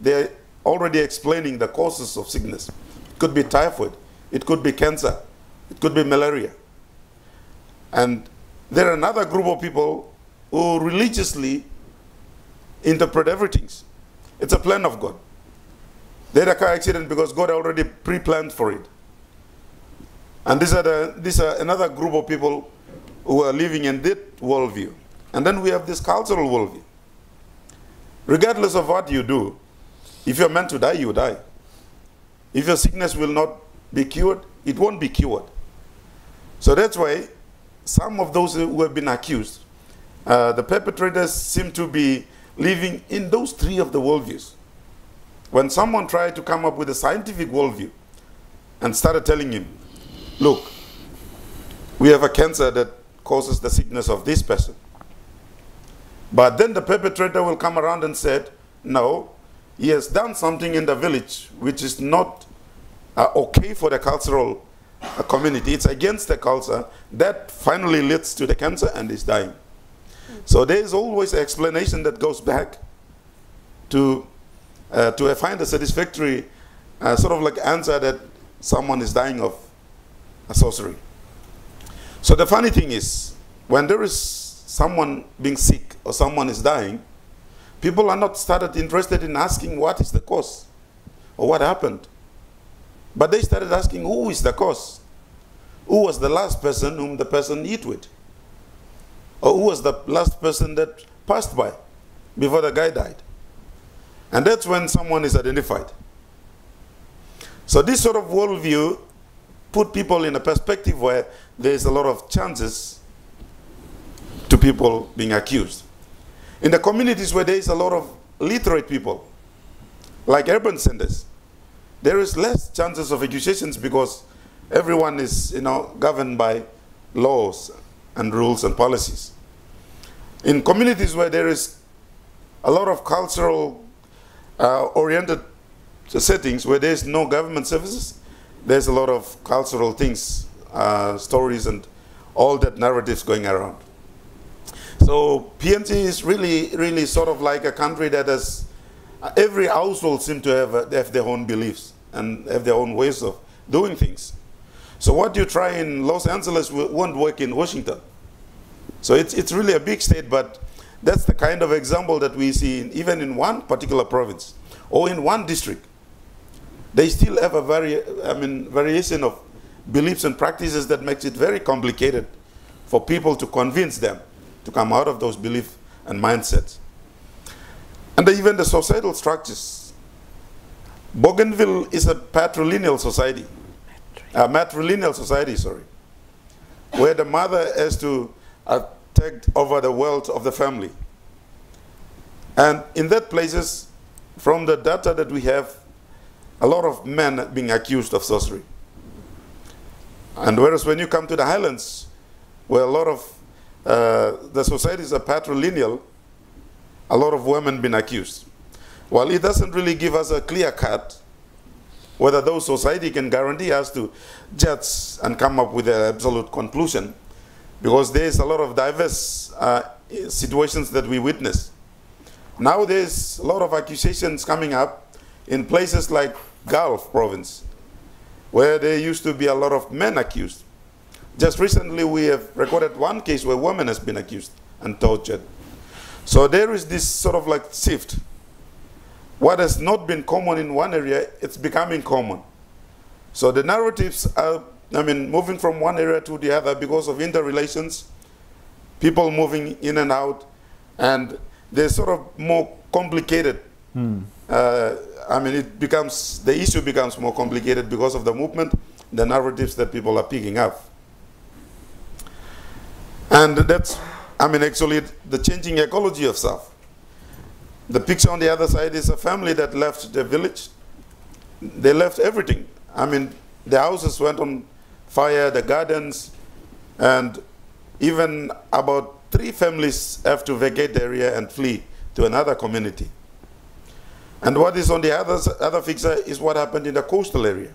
they're already explaining the causes of sickness. It could be typhoid, it could be cancer, it could be malaria. And there are another group of people who religiously interpret everything. It's a plan of God. They had a car accident because God already pre-planned for it. And these are, the, these are another group of people who are living in that worldview. And then we have this cultural worldview. Regardless of what you do, if you're meant to die, you die. If your sickness will not be cured, it won't be cured. So that's why some of those who have been accused, uh, the perpetrators seem to be living in those three of the worldviews. When someone tried to come up with a scientific worldview and started telling him, look, we have a cancer that causes the sickness of this person. But then the perpetrator will come around and said, no, he has done something in the village which is not uh, okay for the cultural uh, community. It's against the culture. That finally leads to the cancer and is dying. So there is always an explanation that goes back to uh, to find a satisfactory uh, sort of like answer that someone is dying of a sorcery. So the funny thing is, when there is someone being sick or someone is dying, people are not started interested in asking what is the cause or what happened. But they started asking who is the cause? Who was the last person whom the person eat with? Or who was the last person that passed by before the guy died? And that's when someone is identified. So this sort of worldview put people in a perspective where there's a lot of chances to people being accused. In the communities where there is a lot of literate people, like urban centers, there is less chances of accusations because everyone is you know, governed by laws and rules and policies. In communities where there is a lot of cultural uh, oriented settings where there's no government services, there's a lot of cultural things, uh, stories, and all that narratives going around. So PNG is really, really sort of like a country that has uh, every household seem to have, uh, have their own beliefs and have their own ways of doing things. So what you try in Los Angeles won't work in Washington. So it's, it's really a big state, but that's the kind of example that we see in, even in one particular province or in one district. They still have a very, I mean, variation of beliefs and practices that makes it very complicated for people to convince them to come out of those beliefs and mindsets. And even the societal structures. Bougainville is a patrilineal society. a matrilineal society, sorry, where the mother has to uh, take over the wealth of the family. And in that places, from the data that we have, a lot of men being accused of sorcery. And whereas when you come to the highlands, where a lot of uh, the societies are patrilineal, a lot of women been accused. Well, it doesn't really give us a clear cut whether those society can guarantee us to judge and come up with an absolute conclusion, because there is a lot of diverse uh, situations that we witness. Now there's a lot of accusations coming up in places like Gulf province, where there used to be a lot of men accused. Just recently, we have recorded one case where women has been accused and tortured. So there is this sort of like shift. What has not been common in one area, it's becoming common. So the narratives are, I mean, moving from one area to the other because of interrelations, people moving in and out, and they're sort of more complicated. Hmm. Uh, I mean, it becomes, the issue becomes more complicated because of the movement, the narratives that people are picking up. And that's, I mean, actually the changing ecology of SARV. The picture on the other side is a family that left the village. They left everything. I mean, the houses went on fire, the gardens, and even about three families have to vacate the area and flee to another community. And what is on the other, other picture is what happened in the coastal area,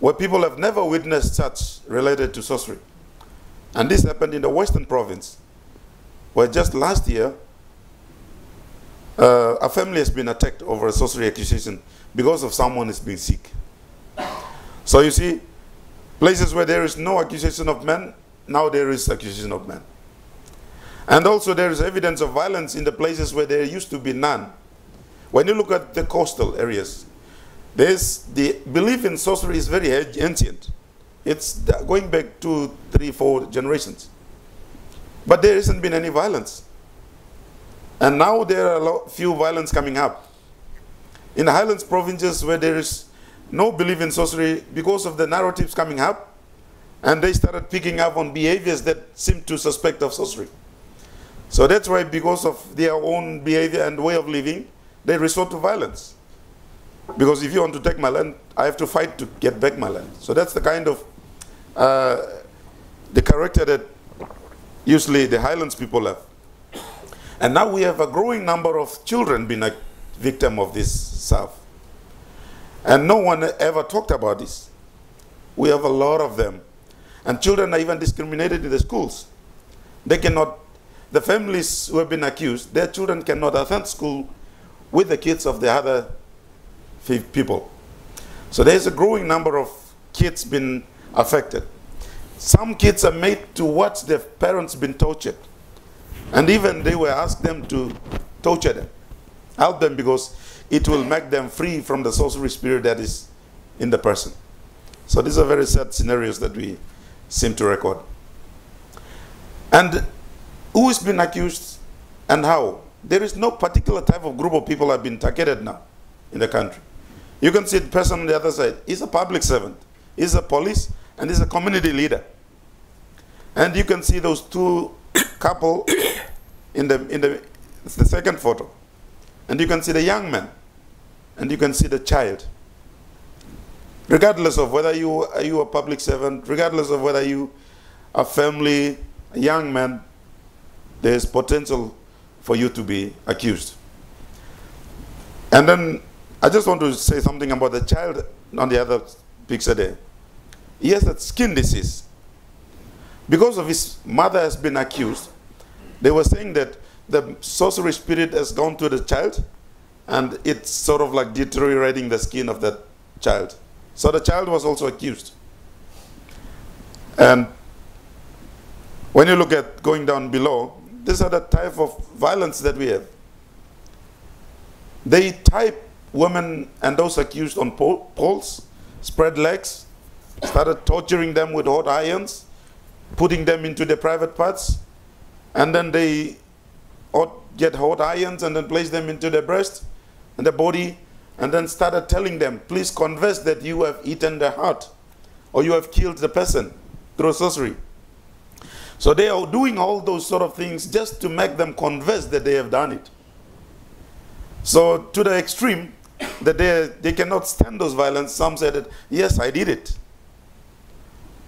where people have never witnessed such related to sorcery. And this happened in the western province, where just last year, uh, a family has been attacked over a sorcery accusation because of someone has been sick. So you see, places where there is no accusation of men, now there is accusation of men. And also there is evidence of violence in the places where there used to be none. When you look at the coastal areas, the belief in sorcery is very ancient. It's going back two, three, four generations. But there hasn't been any violence. And now there are a few violence coming up. In the highlands provinces where there is no belief in sorcery because of the narratives coming up, and they started picking up on behaviors that seem to suspect of sorcery. So that's why because of their own behavior and way of living, they resort to violence. Because if you want to take my land, I have to fight to get back my land. So that's the kind of uh, the character that usually the highlands people have. And now we have a growing number of children being a victim of this SARV. And no one ever talked about this. We have a lot of them. And children are even discriminated in the schools. They cannot, the families who have been accused, their children cannot attend school with the kids of the other people. So there's a growing number of kids being affected. Some kids are made to watch their parents being tortured. And even they were asked them to torture them, help them because it will make them free from the sorcery spirit that is in the person. So these are very sad scenarios that we seem to record. And who is being accused and how? There is no particular type of group of people have been targeted now in the country. You can see the person on the other side. He's a public servant. He's a police and he's a community leader. And you can see those two *coughs* couple *coughs* in the in the the second photo. And you can see the young man. And you can see the child. Regardless of whether you are you a public servant, regardless of whether you are a family, a young man, there is potential for you to be accused. And then I just want to say something about the child on the other picture there. He has a skin disease. Because of his mother has been accused, they were saying that the sorcery spirit has gone to the child and it's sort of like deteriorating the skin of that child. So the child was also accused. And when you look at going down below, these are the type of violence that we have. They type women and those accused on poles, spread legs, started torturing them with hot irons, putting them into their private parts, and then they get hot irons and then place them into their breast and the body, and then started telling them, please confess that you have eaten the heart or you have killed the person through sorcery. So they are doing all those sort of things just to make them confess that they have done it. So to the extreme that they, they cannot stand those violence, some said that, yes, I did it.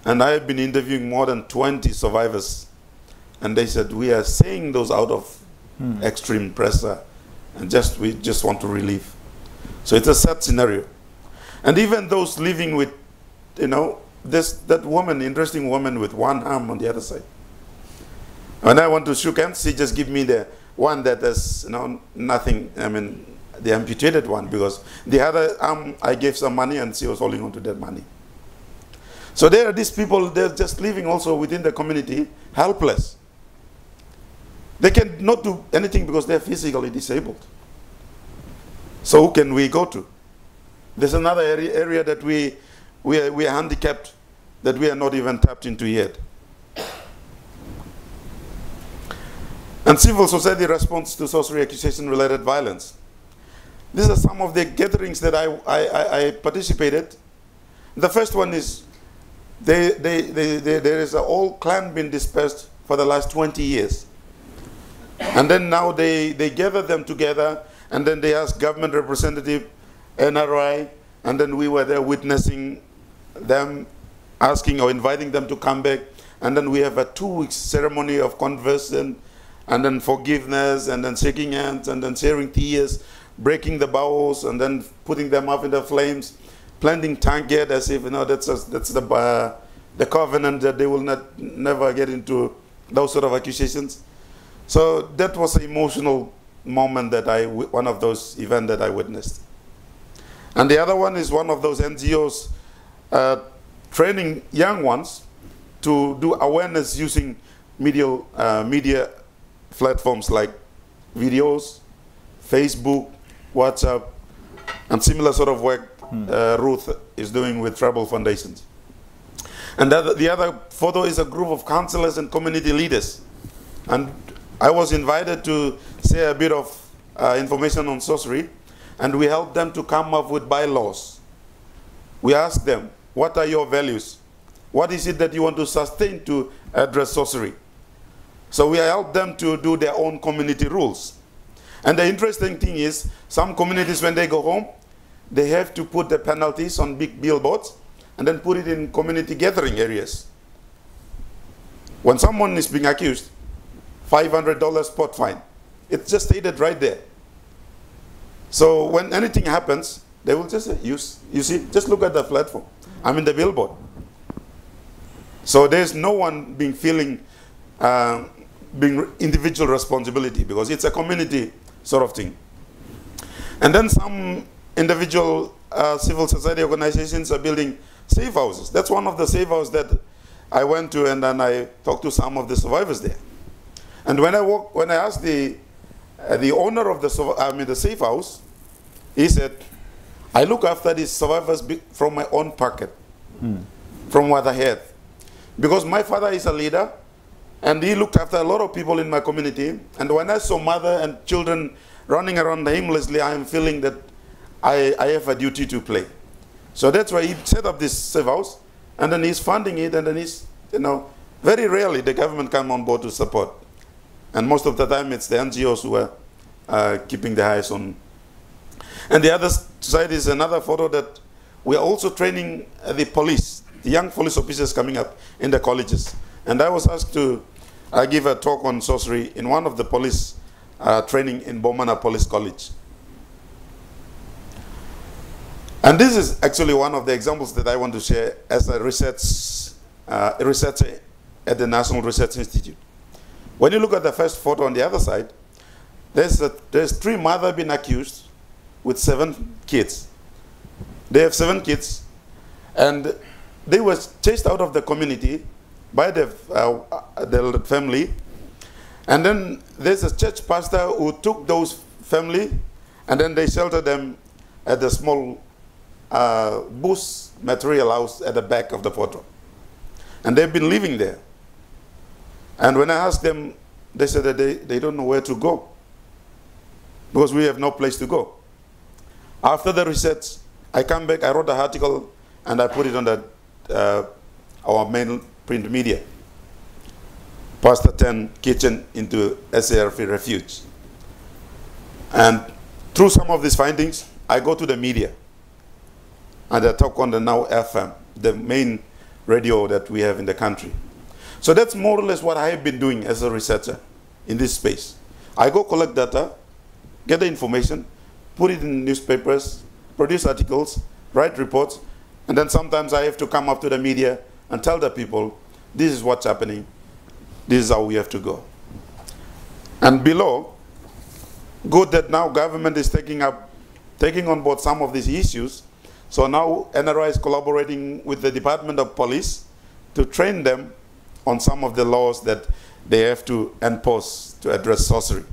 And I have been interviewing more than 20 survivors. And they said, we are saying those out of hmm. extreme pressure. And just we just want to relieve. So it's a sad scenario. And even those living with, you know, this that woman, interesting woman with one arm on the other side. When I want to shook hands, she just give me the one that has you know nothing. I mean, the amputated one because the other arm I gave some money and she was holding on to that money. So there are these people. They're just living also within the community, helpless. They cannot do anything because they're physically disabled. So who can we go to? There's another area, area that we, we, are, we are handicapped that we are not even tapped into yet. and civil society response to sorcery accusation related violence. These are some of the gatherings that I, I, I participated. The first one is they, they, they, there is a whole clan been dispersed for the last 20 years. And then now they, they gather them together and then they ask government representative, NRI, and then we were there witnessing them asking or inviting them to come back. And then we have a two weeks ceremony of conversion and then forgiveness, and then shaking hands, and then sharing tears, breaking the bowels, and then putting them up in the flames, planting tanget as if you know that's a, that's the uh, the covenant that they will not never get into those sort of accusations. So that was an emotional moment that I one of those events that I witnessed. And the other one is one of those NGOs uh, training young ones to do awareness using media, uh, media platforms like videos, Facebook, WhatsApp, and similar sort of work hmm. uh, Ruth is doing with tribal foundations. And the, the other photo is a group of counselors and community leaders. And I was invited to say a bit of uh, information on sorcery, and we helped them to come up with bylaws. We asked them, what are your values? What is it that you want to sustain to address sorcery? So we helped them to do their own community rules. And the interesting thing is, some communities, when they go home, they have to put the penalties on big billboards and then put it in community gathering areas. When someone is being accused, $500 spot fine. It's just stated right there. So when anything happens, they will just say, you, see, just look at the platform. I'm in the billboard. So there's no one being feeling uh, being individual responsibility because it's a community sort of thing. And then some individual uh, civil society organizations are building safe houses. That's one of the safe houses that I went to and then I talked to some of the survivors there. And when I walk, when I asked the uh, the owner of the I mean the safe house, he said, "I look after these survivors from my own pocket, hmm. from what I had, because my father is a leader, and he looked after a lot of people in my community. And when I saw mother and children running around aimlessly, I am feeling that I, I have a duty to play. So that's why he set up this safe house, and then he's funding it, and then he's, you know, very rarely the government come on board to support. And most of the time it's the NGOs who are uh, keeping the eyes on. And the other side is another photo that we are also training the police, the young police officers coming up in the colleges. And I was asked to I give a talk on sorcery in one of the police uh, training in Bomana Police College. And this is actually one of the examples that I want to share as a research, uh, researcher at the National Research Institute. When you look at the first photo on the other side, there's, a, there's three mothers being accused with seven kids. They have seven kids, and they were chased out of the community by the, uh, the family. And then there's a church pastor who took those family and then they sheltered them at the small uh, bush material house at the back of the photo. And they've been living there. And when I asked them, they said that they, they don't know where to go because we have no place to go. After the research, I come back, I wrote an article, and I put it on the uh, our main print media. Pastor 10 kitchen into SARV refuge. And through some of these findings, I go to the media and I talk on the Now FM, the main radio that we have in the country. So that's more or less what I have been doing as a researcher in this space. I go collect data, get the information, put it in newspapers, produce articles, write reports, and then sometimes I have to come up to the media and tell the people, this is what's happening, this is how we have to go. And below, good that now government is taking up, taking on board some of these issues. So now NRI is collaborating with the Department of Police to train them on some of the laws that they have to enforce to address sorcery.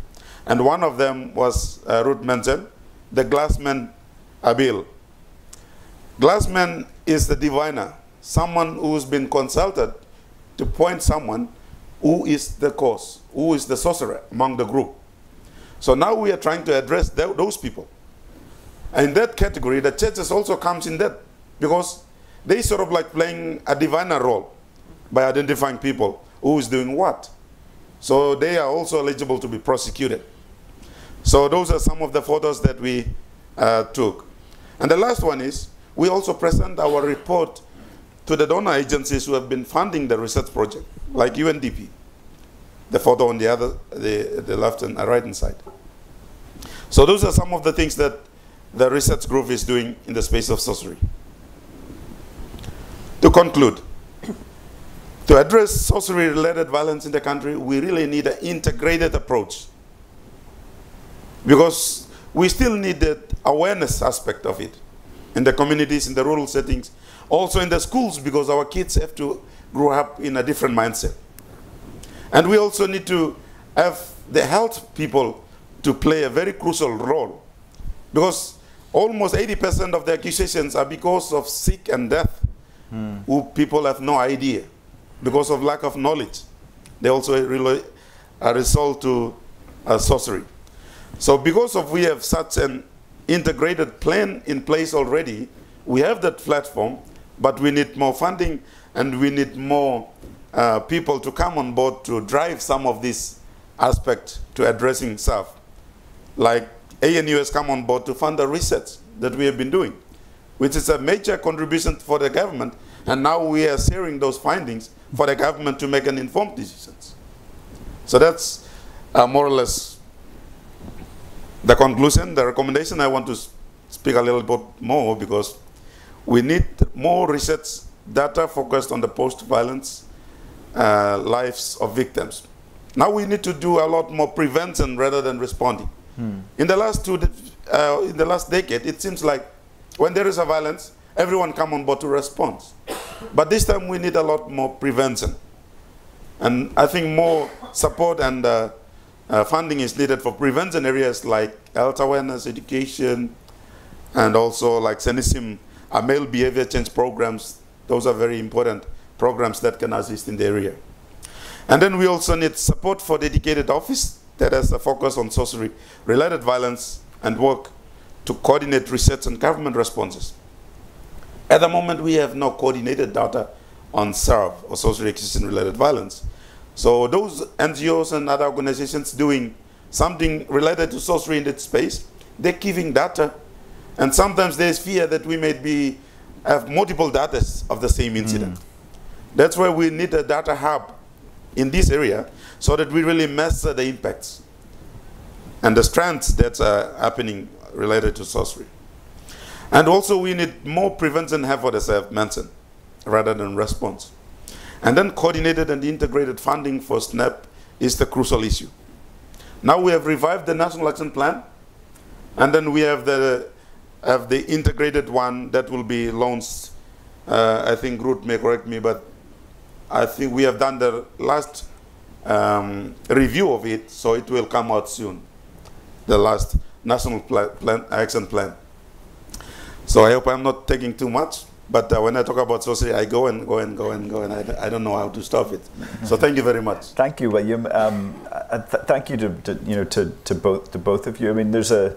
And one of them was uh, Ruth mentioned, the glassman Abil. Glassman is the diviner, someone who's been consulted to point someone who is the cause, who is the sorcerer among the group. So now we are trying to address th those people. And in that category, the churches also comes in that because they sort of like playing a diviner role by identifying people who is doing what. So they are also eligible to be prosecuted. So those are some of the photos that we uh, took. And the last one is we also present our report to the donor agencies who have been funding the research project, like UNDP. The photo on the other, the, the left and right hand side. So those are some of the things that the research group is doing in the space of sorcery. To conclude, to address sorcery-related violence in the country, we really need an integrated approach. Because we still need the awareness aspect of it in the communities, in the rural settings, also in the schools, because our kids have to grow up in a different mindset. And we also need to have the health people to play a very crucial role. Because almost 80% of the accusations are because of sick and death, mm. who people have no idea because of lack of knowledge. They also really a result to uh, sorcery. So because of we have such an integrated plan in place already, we have that platform, but we need more funding and we need more uh, people to come on board to drive some of this aspect to addressing stuff. Like ANU has come on board to fund the research that we have been doing, which is a major contribution for the government. And now we are sharing those findings for the government to make an informed decisions. So that's uh, more or less the conclusion, the recommendation. I want to speak a little bit more because we need more research data focused on the post-violence uh, lives of victims. Now we need to do a lot more prevention rather than responding. Hmm. In the last two, uh, in the last decade, it seems like when there is a violence, everyone come on board to respond. But this time we need a lot more prevention. And I think more support and uh, uh, funding is needed for prevention areas like health awareness, education, and also like SENISIM, uh, male behavior change programs. Those are very important programs that can assist in the area. And then we also need support for dedicated office that has a focus on sorcery-related violence and work to coordinate research and government responses. At the moment, we have no coordinated data on SARV, or sorcery accusation-related violence. So those NGOs and other organizations doing something related to sorcery in that space, they're giving data. And sometimes there's fear that we may be have multiple data of the same incident. Mm. That's why we need a data hub in this area so that we really measure the impacts and the strands that are happening related to sorcery. And also we need more prevention effort, as I've mentioned, rather than response. And then coordinated and integrated funding for SNAP is the crucial issue. Now we have revived the National Action Plan, and then we have the, have the integrated one that will be launched. Uh, I think Ruth may correct me, but I think we have done the last um, review of it, so it will come out soon. The last National plan, Action Plan. So I hope I'm not taking too much. But uh, when I talk about sorcery, I go and go and go and go, and I, I don't know how to stop it. So thank you very much. Thank you, William. Um, uh, th thank you to, to, you know to, to both to both of you. I mean, there's a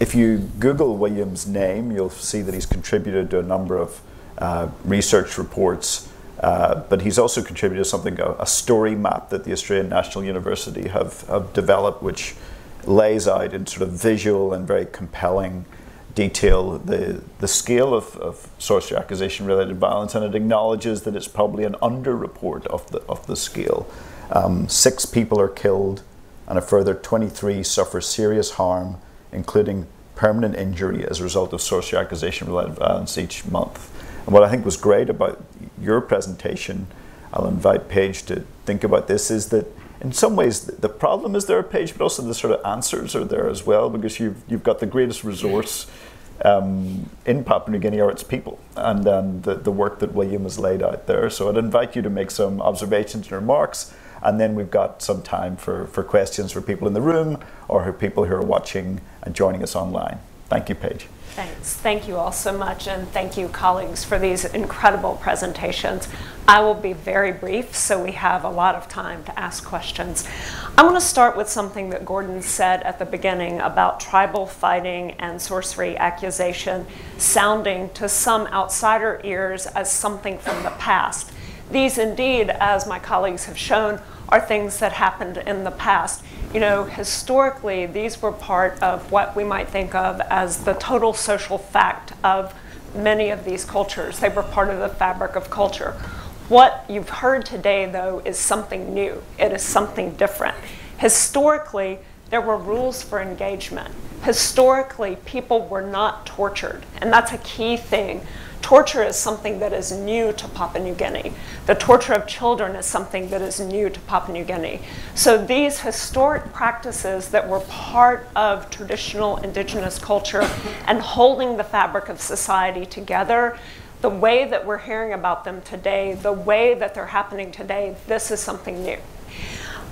if you Google William's name, you'll see that he's contributed to a number of uh, research reports. Uh, but he's also contributed something, a, a, story map that the Australian National University have, have developed, which lays out in sort of visual and very compelling detail the, the scale of, of sorcery accusation related violence, and it acknowledges that it's probably an underreport of the, of the scale. Um, six people are killed, and a further 23 suffer serious harm, including permanent injury as a result of sorcery accusation related violence each month. And what I think was great about your presentation, I'll invite Paige to think about this, is that in some ways the problem is there, Paige, but also the sort of answers are there as well because you've, you've got the greatest resource um, in Papua New Guinea are its people and then the, the work that William has laid out there. So I'd invite you to make some observations and remarks and then we've got some time for, for questions for people in the room or for people who are watching and joining us online. Thank you, Paige. Thanks. Thank you all so much, and thank you, colleagues, for these incredible presentations. I will be very brief so we have a lot of time to ask questions. I want to start with something that Gordon said at the beginning about tribal fighting and sorcery accusation sounding to some outsider ears as something from the past. These indeed, as my colleagues have shown, are things that happened in the past. You know, historically, these were part of what we might think of as the total social fact of many of these cultures. They were part of the fabric of culture. What you've heard today, though, is something new. It is something different. Historically, there were rules for engagement. Historically, people were not tortured, and that's a key thing torture is something that is new to Papua New Guinea. The torture of children is something that is new to Papua New Guinea. So these historic practices that were part of traditional indigenous culture and holding the fabric of society together, the way that we're hearing about them today, the way that they're happening today, this is something new.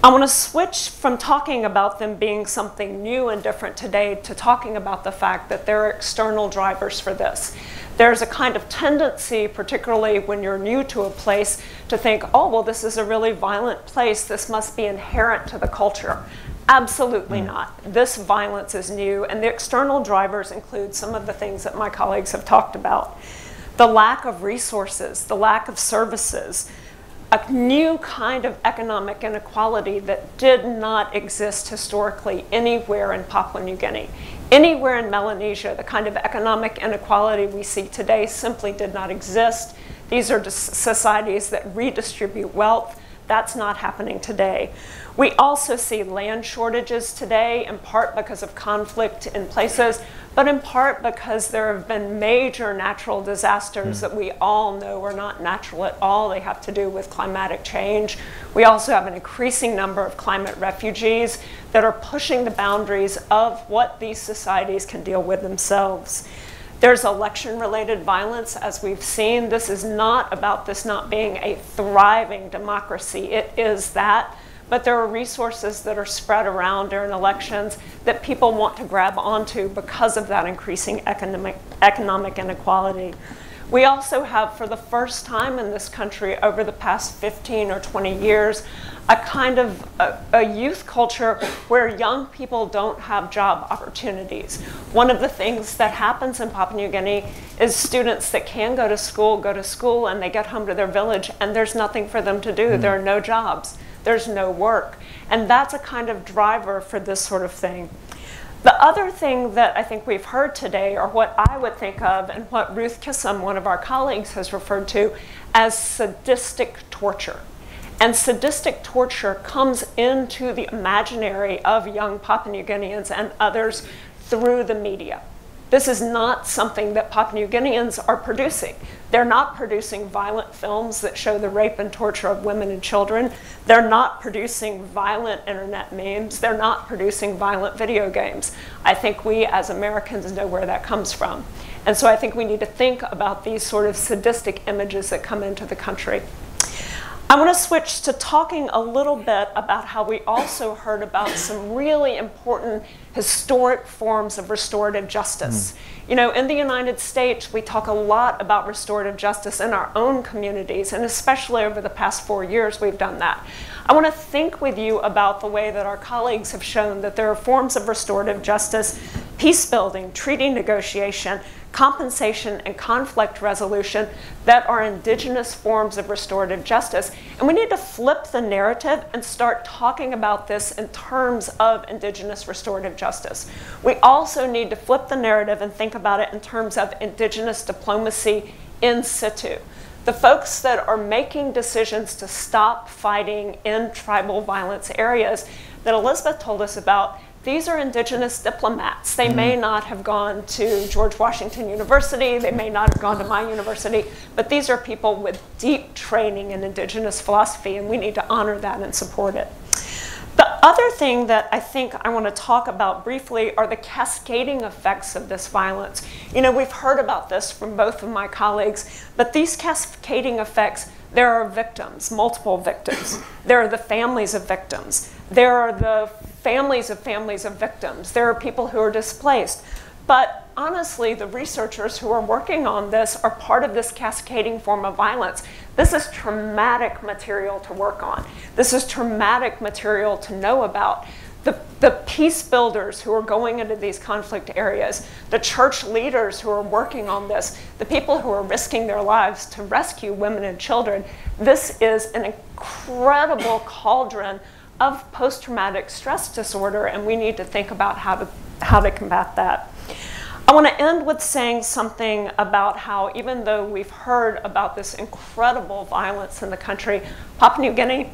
I want to switch from talking about them being something new and different today to talking about the fact that there are external drivers for this there's a kind of tendency, particularly when you're new to a place, to think, oh, well, this is a really violent place. This must be inherent to the culture. Absolutely mm. not. This violence is new, and the external drivers include some of the things that my colleagues have talked about the lack of resources, the lack of services, a new kind of economic inequality that did not exist historically anywhere in Papua New Guinea. Anywhere in Melanesia, the kind of economic inequality we see today simply did not exist. These are societies that redistribute wealth. That's not happening today. We also see land shortages today, in part because of conflict in places but in part because there have been major natural disasters mm. that we all know are not natural at all. They have to do with climatic change. We also have an increasing number of climate refugees that are pushing the boundaries of what these societies can deal with themselves. There's election related violence, as we've seen. This is not about this not being a thriving democracy. It is that but there are resources that are spread around during elections that people want to grab onto because of that increasing economic, economic inequality. We also have, for the first time in this country over the past 15 or 20 years, a kind of a, a, youth culture where young people don't have job opportunities. One of the things that happens in Papua New Guinea is students that can go to school go to school and they get home to their village and there's nothing for them to do. Mm. There are no jobs there's no work. And that's a kind of driver for this sort of thing. The other thing that I think we've heard today, or what I would think of, and what Ruth Kissam, one of our colleagues, has referred to as sadistic torture. And sadistic torture comes into the imaginary of young Papua New Guineans and others through the media. This is not something that Papua New Guineans are producing. They're not producing violent films that show the rape and torture of women and children. They're not producing violent internet memes. They're not producing violent video games. I think we as Americans know where that comes from. And so I think we need to think about these sort of sadistic images that come into the country. I want to switch to talking a little bit about how we also heard about some really important historic forms of restorative justice. Mm. You know, in the United States, we talk a lot about restorative justice in our own communities, and especially over the past four years, we've done that. I want to think with you about the way that our colleagues have shown that there are forms of restorative justice, peace building, treaty negotiation, compensation, and conflict resolution that are indigenous forms of restorative justice. And we need to flip the narrative and start talking about this in terms of indigenous restorative justice. We also need to flip the narrative and think about it in terms of indigenous diplomacy in situ. The folks that are making decisions to stop fighting in tribal violence areas that Elizabeth told us about these are indigenous diplomats. They mm may not have gone to George Washington University, they may not have gone to my university, but these are people with deep training in indigenous philosophy, and we need to honor that and support it. The other thing that I think I want to talk about briefly are the cascading effects of this violence. You know, we've heard about this from both of my colleagues, but these cascading effects, there are victims, multiple victims. There are the families of victims. There are the families of families of victims. There are people who are displaced. But honestly, the researchers who are working on this are part of this cascading form of violence. This is traumatic material to work on. This is traumatic material to know about. The, the peace builders who are going into these conflict areas, the church leaders who are working on this, the people who are risking their lives to rescue women and children, this is an incredible cauldron of post traumatic stress disorder, and we need to think about how to, how to combat that. I want to end with saying something about how, even though we've heard about this incredible violence in the country, Papua New Guinea,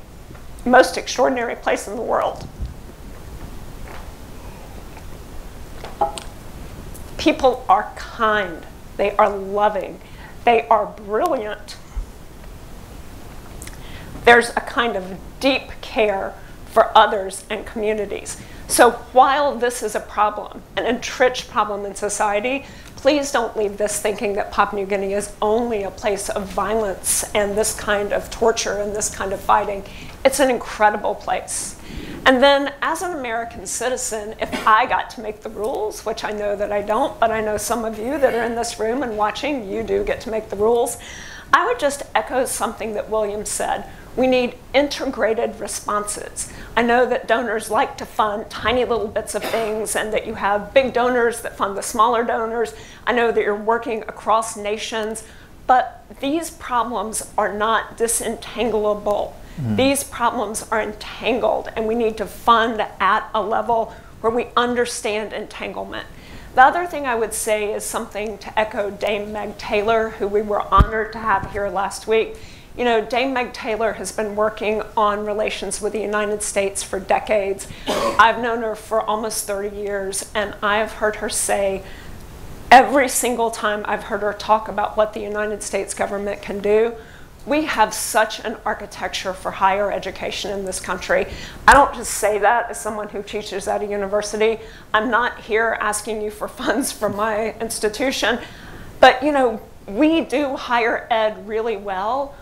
most extraordinary place in the world. People are kind, they are loving, they are brilliant. There's a kind of deep care for others and communities. So while this is a problem, an entrenched problem in society, please don't leave this thinking that Papua New Guinea is only a place of violence and this kind of torture and this kind of fighting. It's an incredible place. And then, as an American citizen, if I got to make the rules, which I know that I don't, but I know some of you that are in this room and watching, you do get to make the rules, I would just echo something that William said we need integrated responses. I know that donors like to fund tiny little bits of things and that you have big donors that fund the smaller donors. I know that you're working across nations, but these problems are not disentangleable. Mm. These problems are entangled, and we need to fund at a level where we understand entanglement. The other thing I would say is something to echo Dame Meg Taylor, who we were honored to have here last week. You know, Dame Meg Taylor has been working on relations with the United States for decades. I've known her for almost 30 years, and I've heard her say every single time I've heard her talk about what the United States government can do, we have such an architecture for higher education in this country. I don't just say that as someone who teaches at a university. I'm not here asking you for *laughs* funds from my institution. But you know, we do higher ed really well.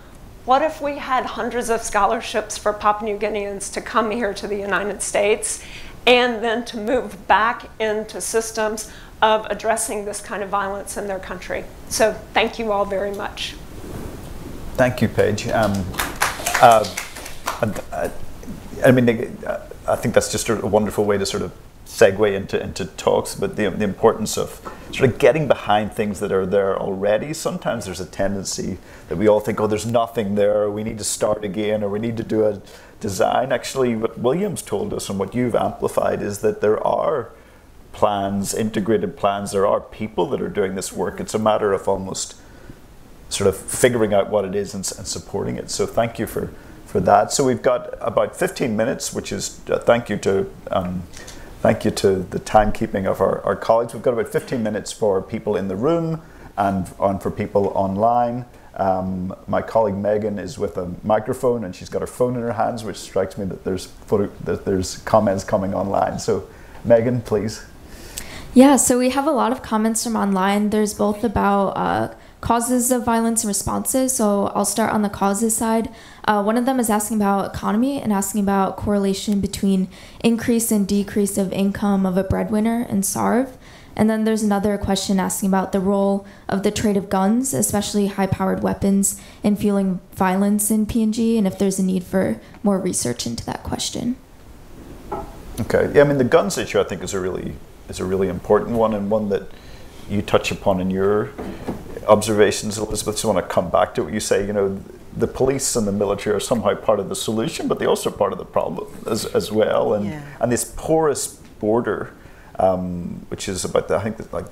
What if we had hundreds of scholarships for Papua New Guineans to come here to the United States and then to move back into systems of addressing this kind of violence in their country? So thank you all very much. Thank you, Paige. Um, uh, I, I, mean, I think that's just a wonderful way to sort of segue into, into talks, but the, the importance of sort of getting behind things that are there already. Sometimes there's a tendency that we all think, oh, there's nothing there, we need to start again, or we need to do a design. Actually, what Williams told us and what you've amplified is that there are plans, integrated plans, there are people that are doing this work. It's a matter of almost sort of figuring out what it is and, and supporting it. So thank you for, for that. So we've got about 15 minutes, which is uh, thank you to um, Thank you to the timekeeping of our, our colleagues. We've got about 15 minutes for people in the room and, and for people online. Um, my colleague Megan is with a microphone and she's got her phone in her hands, which strikes me that there's photo, that there's comments coming online. So, Megan, please. Yeah, so we have a lot of comments from online. There's both about uh, causes of violence and responses. So I'll start on the causes side. Uh, one of them is asking about economy and asking about correlation between increase and decrease of income of a breadwinner and SARV. And then there's another question asking about the role of the trade of guns, especially high powered weapons, in fueling violence in PNG, and if there's a need for more research into that question. Okay. Yeah, I mean, the guns issue I think is a really is a really important one and one that you touch upon in your observations, Elizabeth. I want to come back to what you say. You know, the police and the military are somehow part of the solution, but they also are part of the problem as, as well. And Yeah. and this porous border, um, which is about the, I think like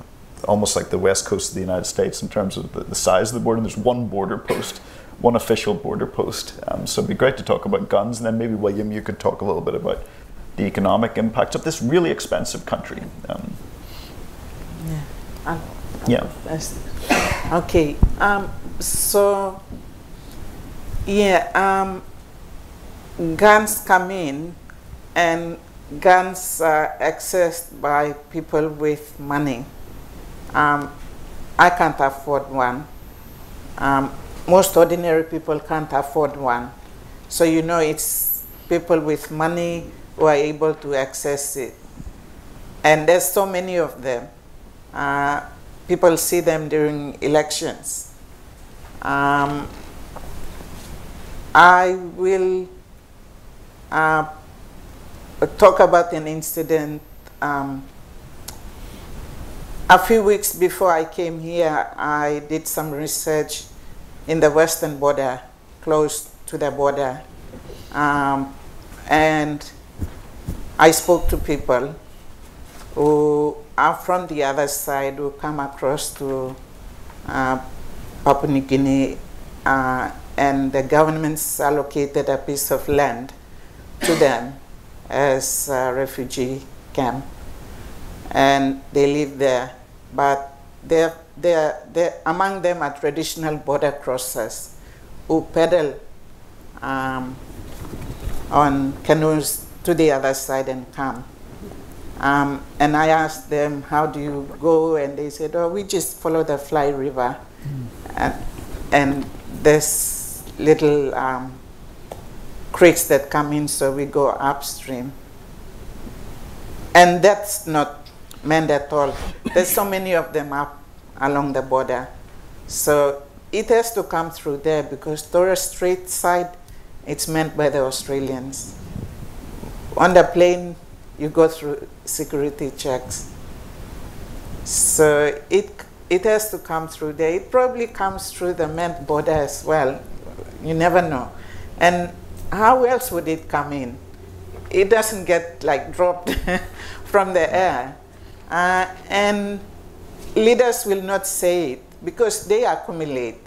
almost like the west coast of the United States in terms of the, the size of the border. And there's one border post, one official border post. Um, so it'd be great to talk about guns, and then maybe William, you could talk a little bit about the economic impacts of this really expensive country. Um, Um, yeah. Okay. Um, so, yeah, um, guns come in, and guns are accessed by people with money. Um, I can't afford one. Um, most ordinary people can't afford one. So, you know, it's people with money who are able to access it. And there's so many of them. Uh, people see them during elections. Um, I will uh, talk about an incident. Um, a few weeks before I came here, I did some research in the western border, close to the border. Um, and I spoke to people who are from the other side who come across to uh, Papua New Guinea, uh, and the government's allocated a piece of land to them as a refugee camp, and they live there. But they're, they're, they're, among them are traditional border crossers who paddle um, on canoes to the other side and come. Um, and I asked them, how do you go? And they said, oh, we just follow the Fly River. And, and there's little um, creeks that come in, so we go upstream. And that's not meant at all. There's so many of them up along the border. So it has to come through there because Torres Strait side, it's meant by the Australians. On the plane, you go through security checks. So it, it has to come through there. It probably comes through the Ment border as well. You never know. And how else would it come in? It doesn't get like dropped *laughs* from the air. Uh, and leaders will not say it because they accumulate.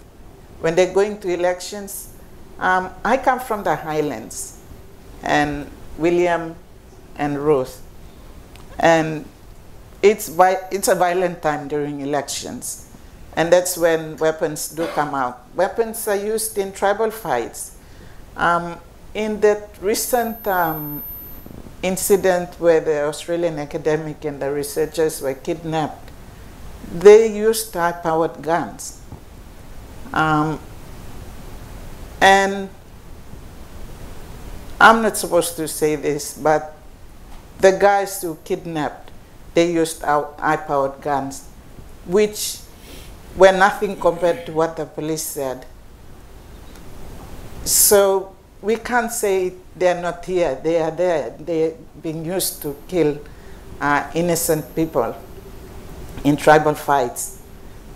When they're going to elections, um, I come from the highlands, and William and Ruth. And it's, vi- it's a violent time during elections. And that's when weapons do come out. Weapons are used in tribal fights. Um, in that recent um, incident where the Australian academic and the researchers were kidnapped, they used high powered guns. Um, and I'm not supposed to say this, but the guys who kidnapped, they used our high-powered guns, which were nothing compared to what the police said. So we can't say they're not here. They are there. They're being used to kill uh, innocent people in tribal fights.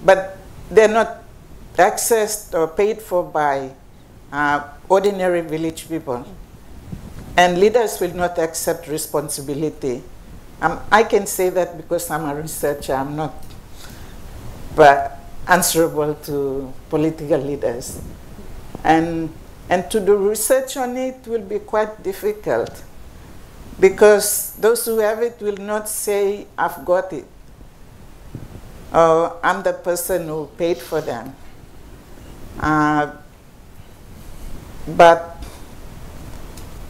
But they're not accessed or paid for by uh, ordinary village people. And leaders will not accept responsibility. Um, I can say that because I'm a researcher, I'm not but answerable to political leaders. And, and to do research on it will be quite difficult because those who have it will not say, I've got it, or I'm the person who paid for them. Uh, but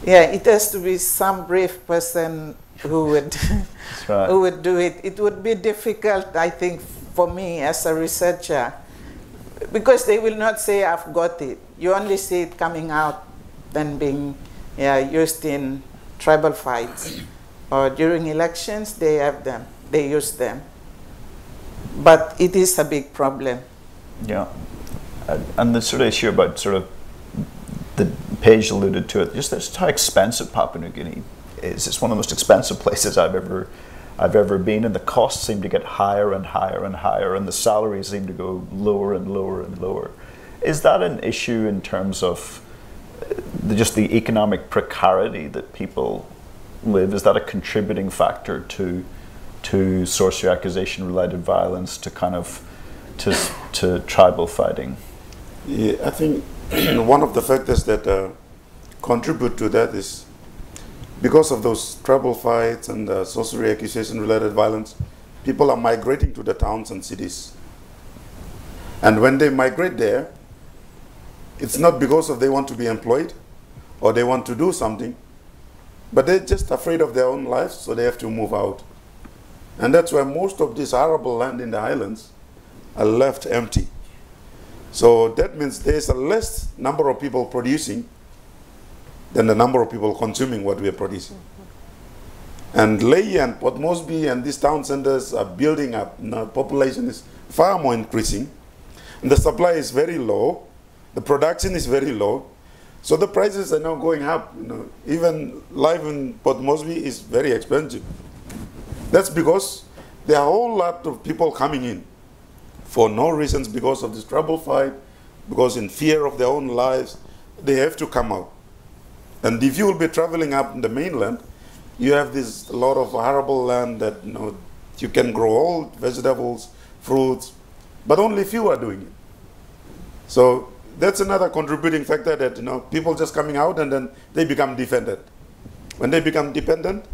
yeah, it has to be some brave person who would *laughs* right. who would do it. It would be difficult, I think, for me as a researcher, because they will not say I've got it. You only see it coming out then being yeah, used in tribal fights or during elections. They have them. They use them. But it is a big problem. Yeah. And- And the sort of issue about sort of the Paige alluded to it, just, how expensive Papua New Guinea is. It's one of the most expensive *laughs* places I've ever I've ever been, and the costs seem to get higher and higher and higher, and the salaries seem to go lower and lower and lower. Is that an issue in terms of uh, the, just the economic precarity that people live? Is that a contributing factor to to sorcery accusation related violence, to kind of to to tribal fighting? Yeah, I think *clears throat* one of the factors that uh, contribute to that is because of those tribal fights and uh, sorcery accusation related violence, people are migrating to the towns and cities. And when they migrate there, it's not because of they want to be employed or they want to do something, but they're just afraid of their own lives, so they have to move out. And that's why most of this arable land in the islands are left empty. So that means there's a less number of people producing than the number of people consuming what we are producing. And Lae and Port and these town centers are building up. The population is far more increasing. And the supply is very low. The production is very low. So the prices are now going up. You know, even life in Port is very expensive. That's because there are a whole lot of people coming in for no reasons because of this trouble fight, because in fear of their own lives, they have to come out. And if you will be traveling up in the mainland, you have this lot of arable land that you know you can grow all vegetables, fruits, but only few are doing it. So that's another contributing factor that you know people just coming out and then they become dependent. When they become dependent,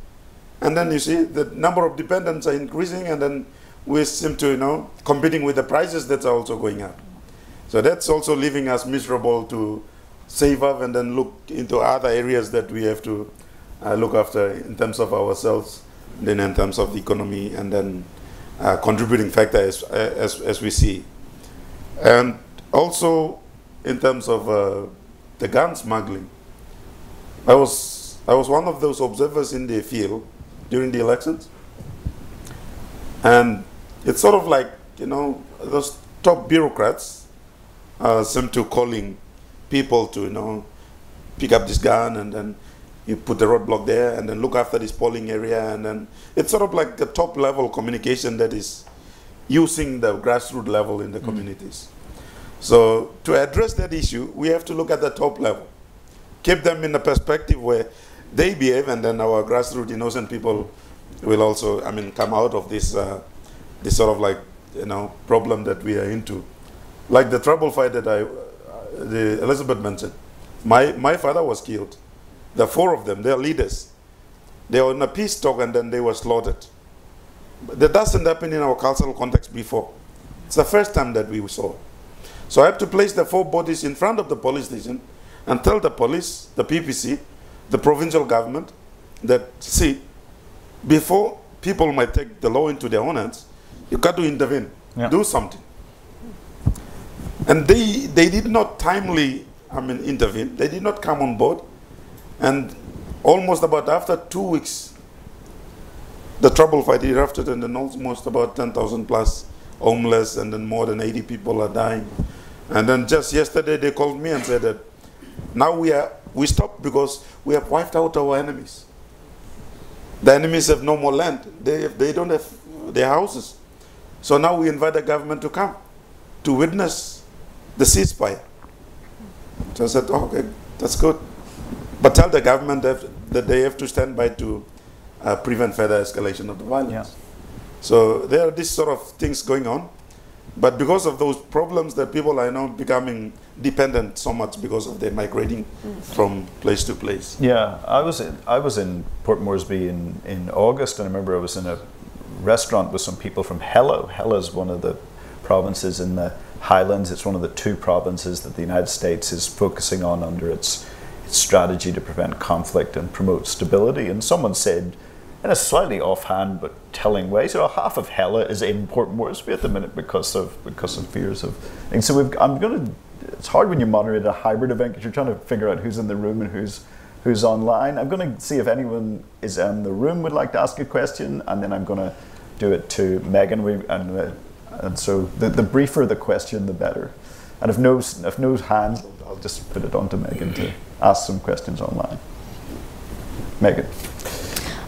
and then you see the number of dependents are increasing, and then we seem to you know competing with the prices that are also going up. So that's also leaving us miserable to save up and then look into other areas that we have to uh, look after in terms of ourselves, then in terms of the economy, and then uh, contributing factor as, as, as we see. And also in terms of uh, the gun smuggling, I was, I was one of those observers in the field during the elections. And it's sort of like, you know, those top bureaucrats uh, seem to calling people to, you know, pick up this gun and then you put the roadblock there and then look after this polling area and then it's sort of like the top level communication that is using the grassroots level in the mm. communities. So to address that issue, we have to look at the top level, keep them in a perspective where they behave, and then our grassroots innocent people will also, I mean, come out of this, uh, this sort of like you know problem that we are into, like the trouble fight that I the Elizabeth mentioned. My, my father was killed. The four of them, they're leaders. They were in a peace talk and then they were slaughtered. But that doesn't happen in our cultural context before. It's the first time that we saw. So I have to place the four bodies in front of the police station and tell the police, the PPC, the provincial government that, see, before people might take the law into their own hands, you got to intervene, yeah. do something. And they, they did not timely, I mean, intervene. They did not come on board. And almost about after two weeks, the trouble fight erupted, and then almost about 10,000 plus homeless, and then more than 80 people are dying. And then just yesterday, they called me and said that now we are we stopped because we have wiped out our enemies. The enemies have no more land. They, they don't have their houses. So now we invite the government to come to witness the ceasefire. So I said, oh, okay, that's good. But tell the government that, they have to stand by to uh, prevent further escalation of the violence. Yeah. So there are these sort of things going on. But because of those problems that people are now becoming dependent so much because of their migrating from place to place. Yeah, I was in, I was in Port Moresby in, in August, and I remember I was in a restaurant with some people from Hela. Hela is one of the provinces in the Highlands. It's one of the two provinces that the United States is focusing on under its, its strategy to prevent conflict and promote stability. And someone said, in a slightly offhand but telling way, so half of Hela is in Port Moresby at the minute because of because of fears of. And so we've, I'm going to. It's hard when you moderate a hybrid event because you're trying to figure out who's in the room and who's who's online. I'm going to see if anyone is in the room would like to ask a question, and then I'm going to do it to Megan. We and uh, and so the, the briefer the question, the better. And if no, if no hands, I'll just put it on to Megan to ask some questions online. Megan.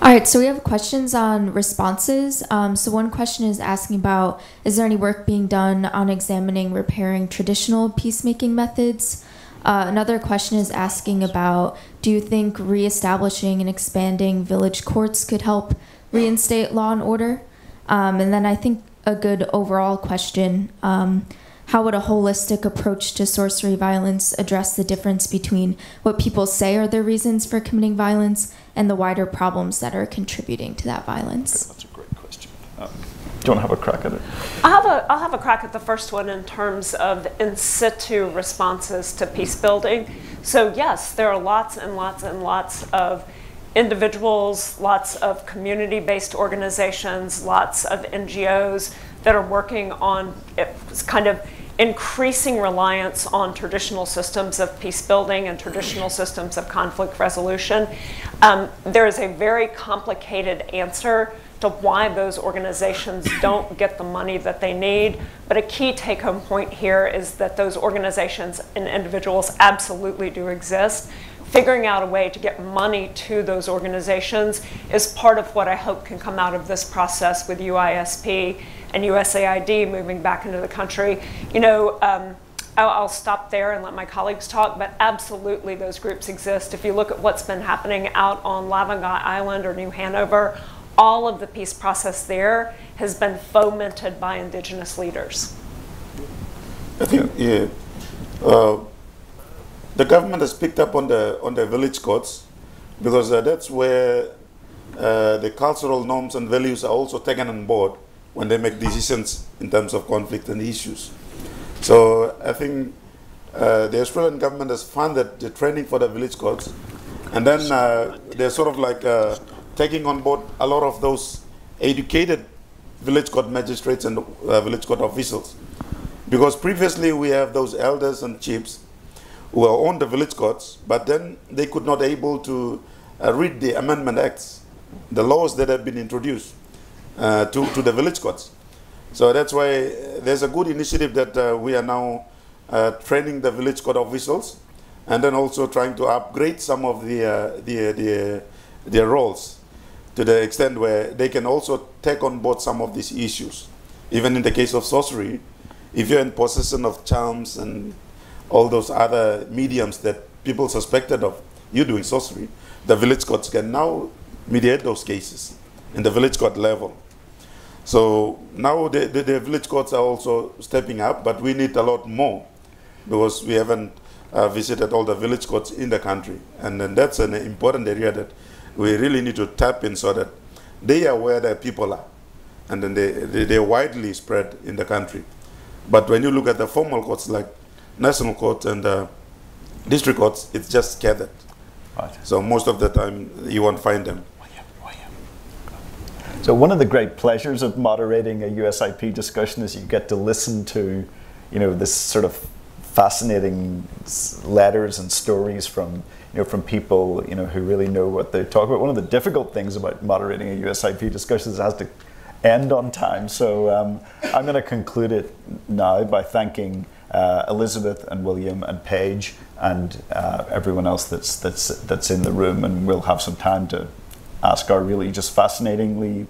All right, so we have questions on responses. Um, so one question is asking about is there any work being done on examining repairing traditional peacemaking methods? Uh, another question is asking about do you think reestablishing and expanding village courts could help reinstate law and order? Um, and then I think a good overall question um, how would a holistic approach to sorcery violence address the difference between what people say are their reasons for committing violence and the wider problems that are contributing to that violence? That's a great question. Um, do you want to have a crack at it? I'll have, a, I'll have a crack at the first one in terms of in situ responses to peace building. So, yes, there are lots and lots and lots of individuals, lots of community based organizations, lots of NGOs that are working on kind of increasing reliance on traditional systems of peace building and traditional systems of conflict resolution. Um, there is a very complicated answer to why those organizations don't get the money that they need. But a key take home point here is that those organizations and individuals absolutely do exist. Figuring out a way to get money to those organizations is part of what I hope can come out of this process with USIP and USAID moving back into the country. You know, um, I'll, stop there and let my colleagues talk, but absolutely those groups exist. If you look at what's been happening out on Lavongai Island or New Hanover, all of the peace process there has been fomented by indigenous leaders. I think, yeah. Uh, the government has picked up on the on the village courts because uh, that's where uh, the cultural norms and values are also taken on board when they make decisions in terms of conflict and issues. So I think uh, the Australian government has funded the training for the village courts, and then uh, they're sort of like uh, taking on board a lot of those educated village court magistrates and uh, village court officials. Because previously we have those elders and chiefs who are on the village courts, but then they could not able to uh, read the amendment acts, the laws that have been introduced uh, to, to the village courts. So that's why there's a good initiative that uh, we are now uh, training the village court officials and then also trying to upgrade some of the, uh, the, the, their roles to the extent where they can also take on board some of these issues. Even in the case of sorcery, if you're in possession of charms and all those other mediums that people suspected of you doing sorcery, the village courts can now mediate those cases in the village court level. So now the, the, the, village courts are also stepping up, but we need a lot more because we haven't uh, visited all the village courts in the country. And then that's an important area that we really need to tap in so that they are where the people are. And then they, they, they're widely spread in the country. But when you look at the formal courts like national courts and uh, district courts, it's just scattered. Right. So most of the time you won't find them. So one of the great pleasures of moderating a USIP discussion is you get to listen to, you know, this sort of fascinating letters and stories from, you know, from people, you know, who really know what they talk about. One of the difficult things about moderating a USIP discussion is it has to end on time. So um, I'm going to conclude it now by thanking uh, Elizabeth and William and Paige and uh, everyone else that's that's that's in the room, and we'll have some time to ask our really just fascinatingly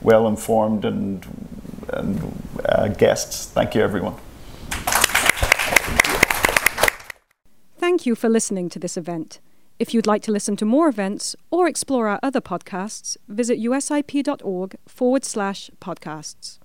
well informed and, and uh, guests. Thank you, everyone. Thank you for listening to this event. If you'd like to listen to more events or explore our other podcasts, visit usip.org forward slash podcasts.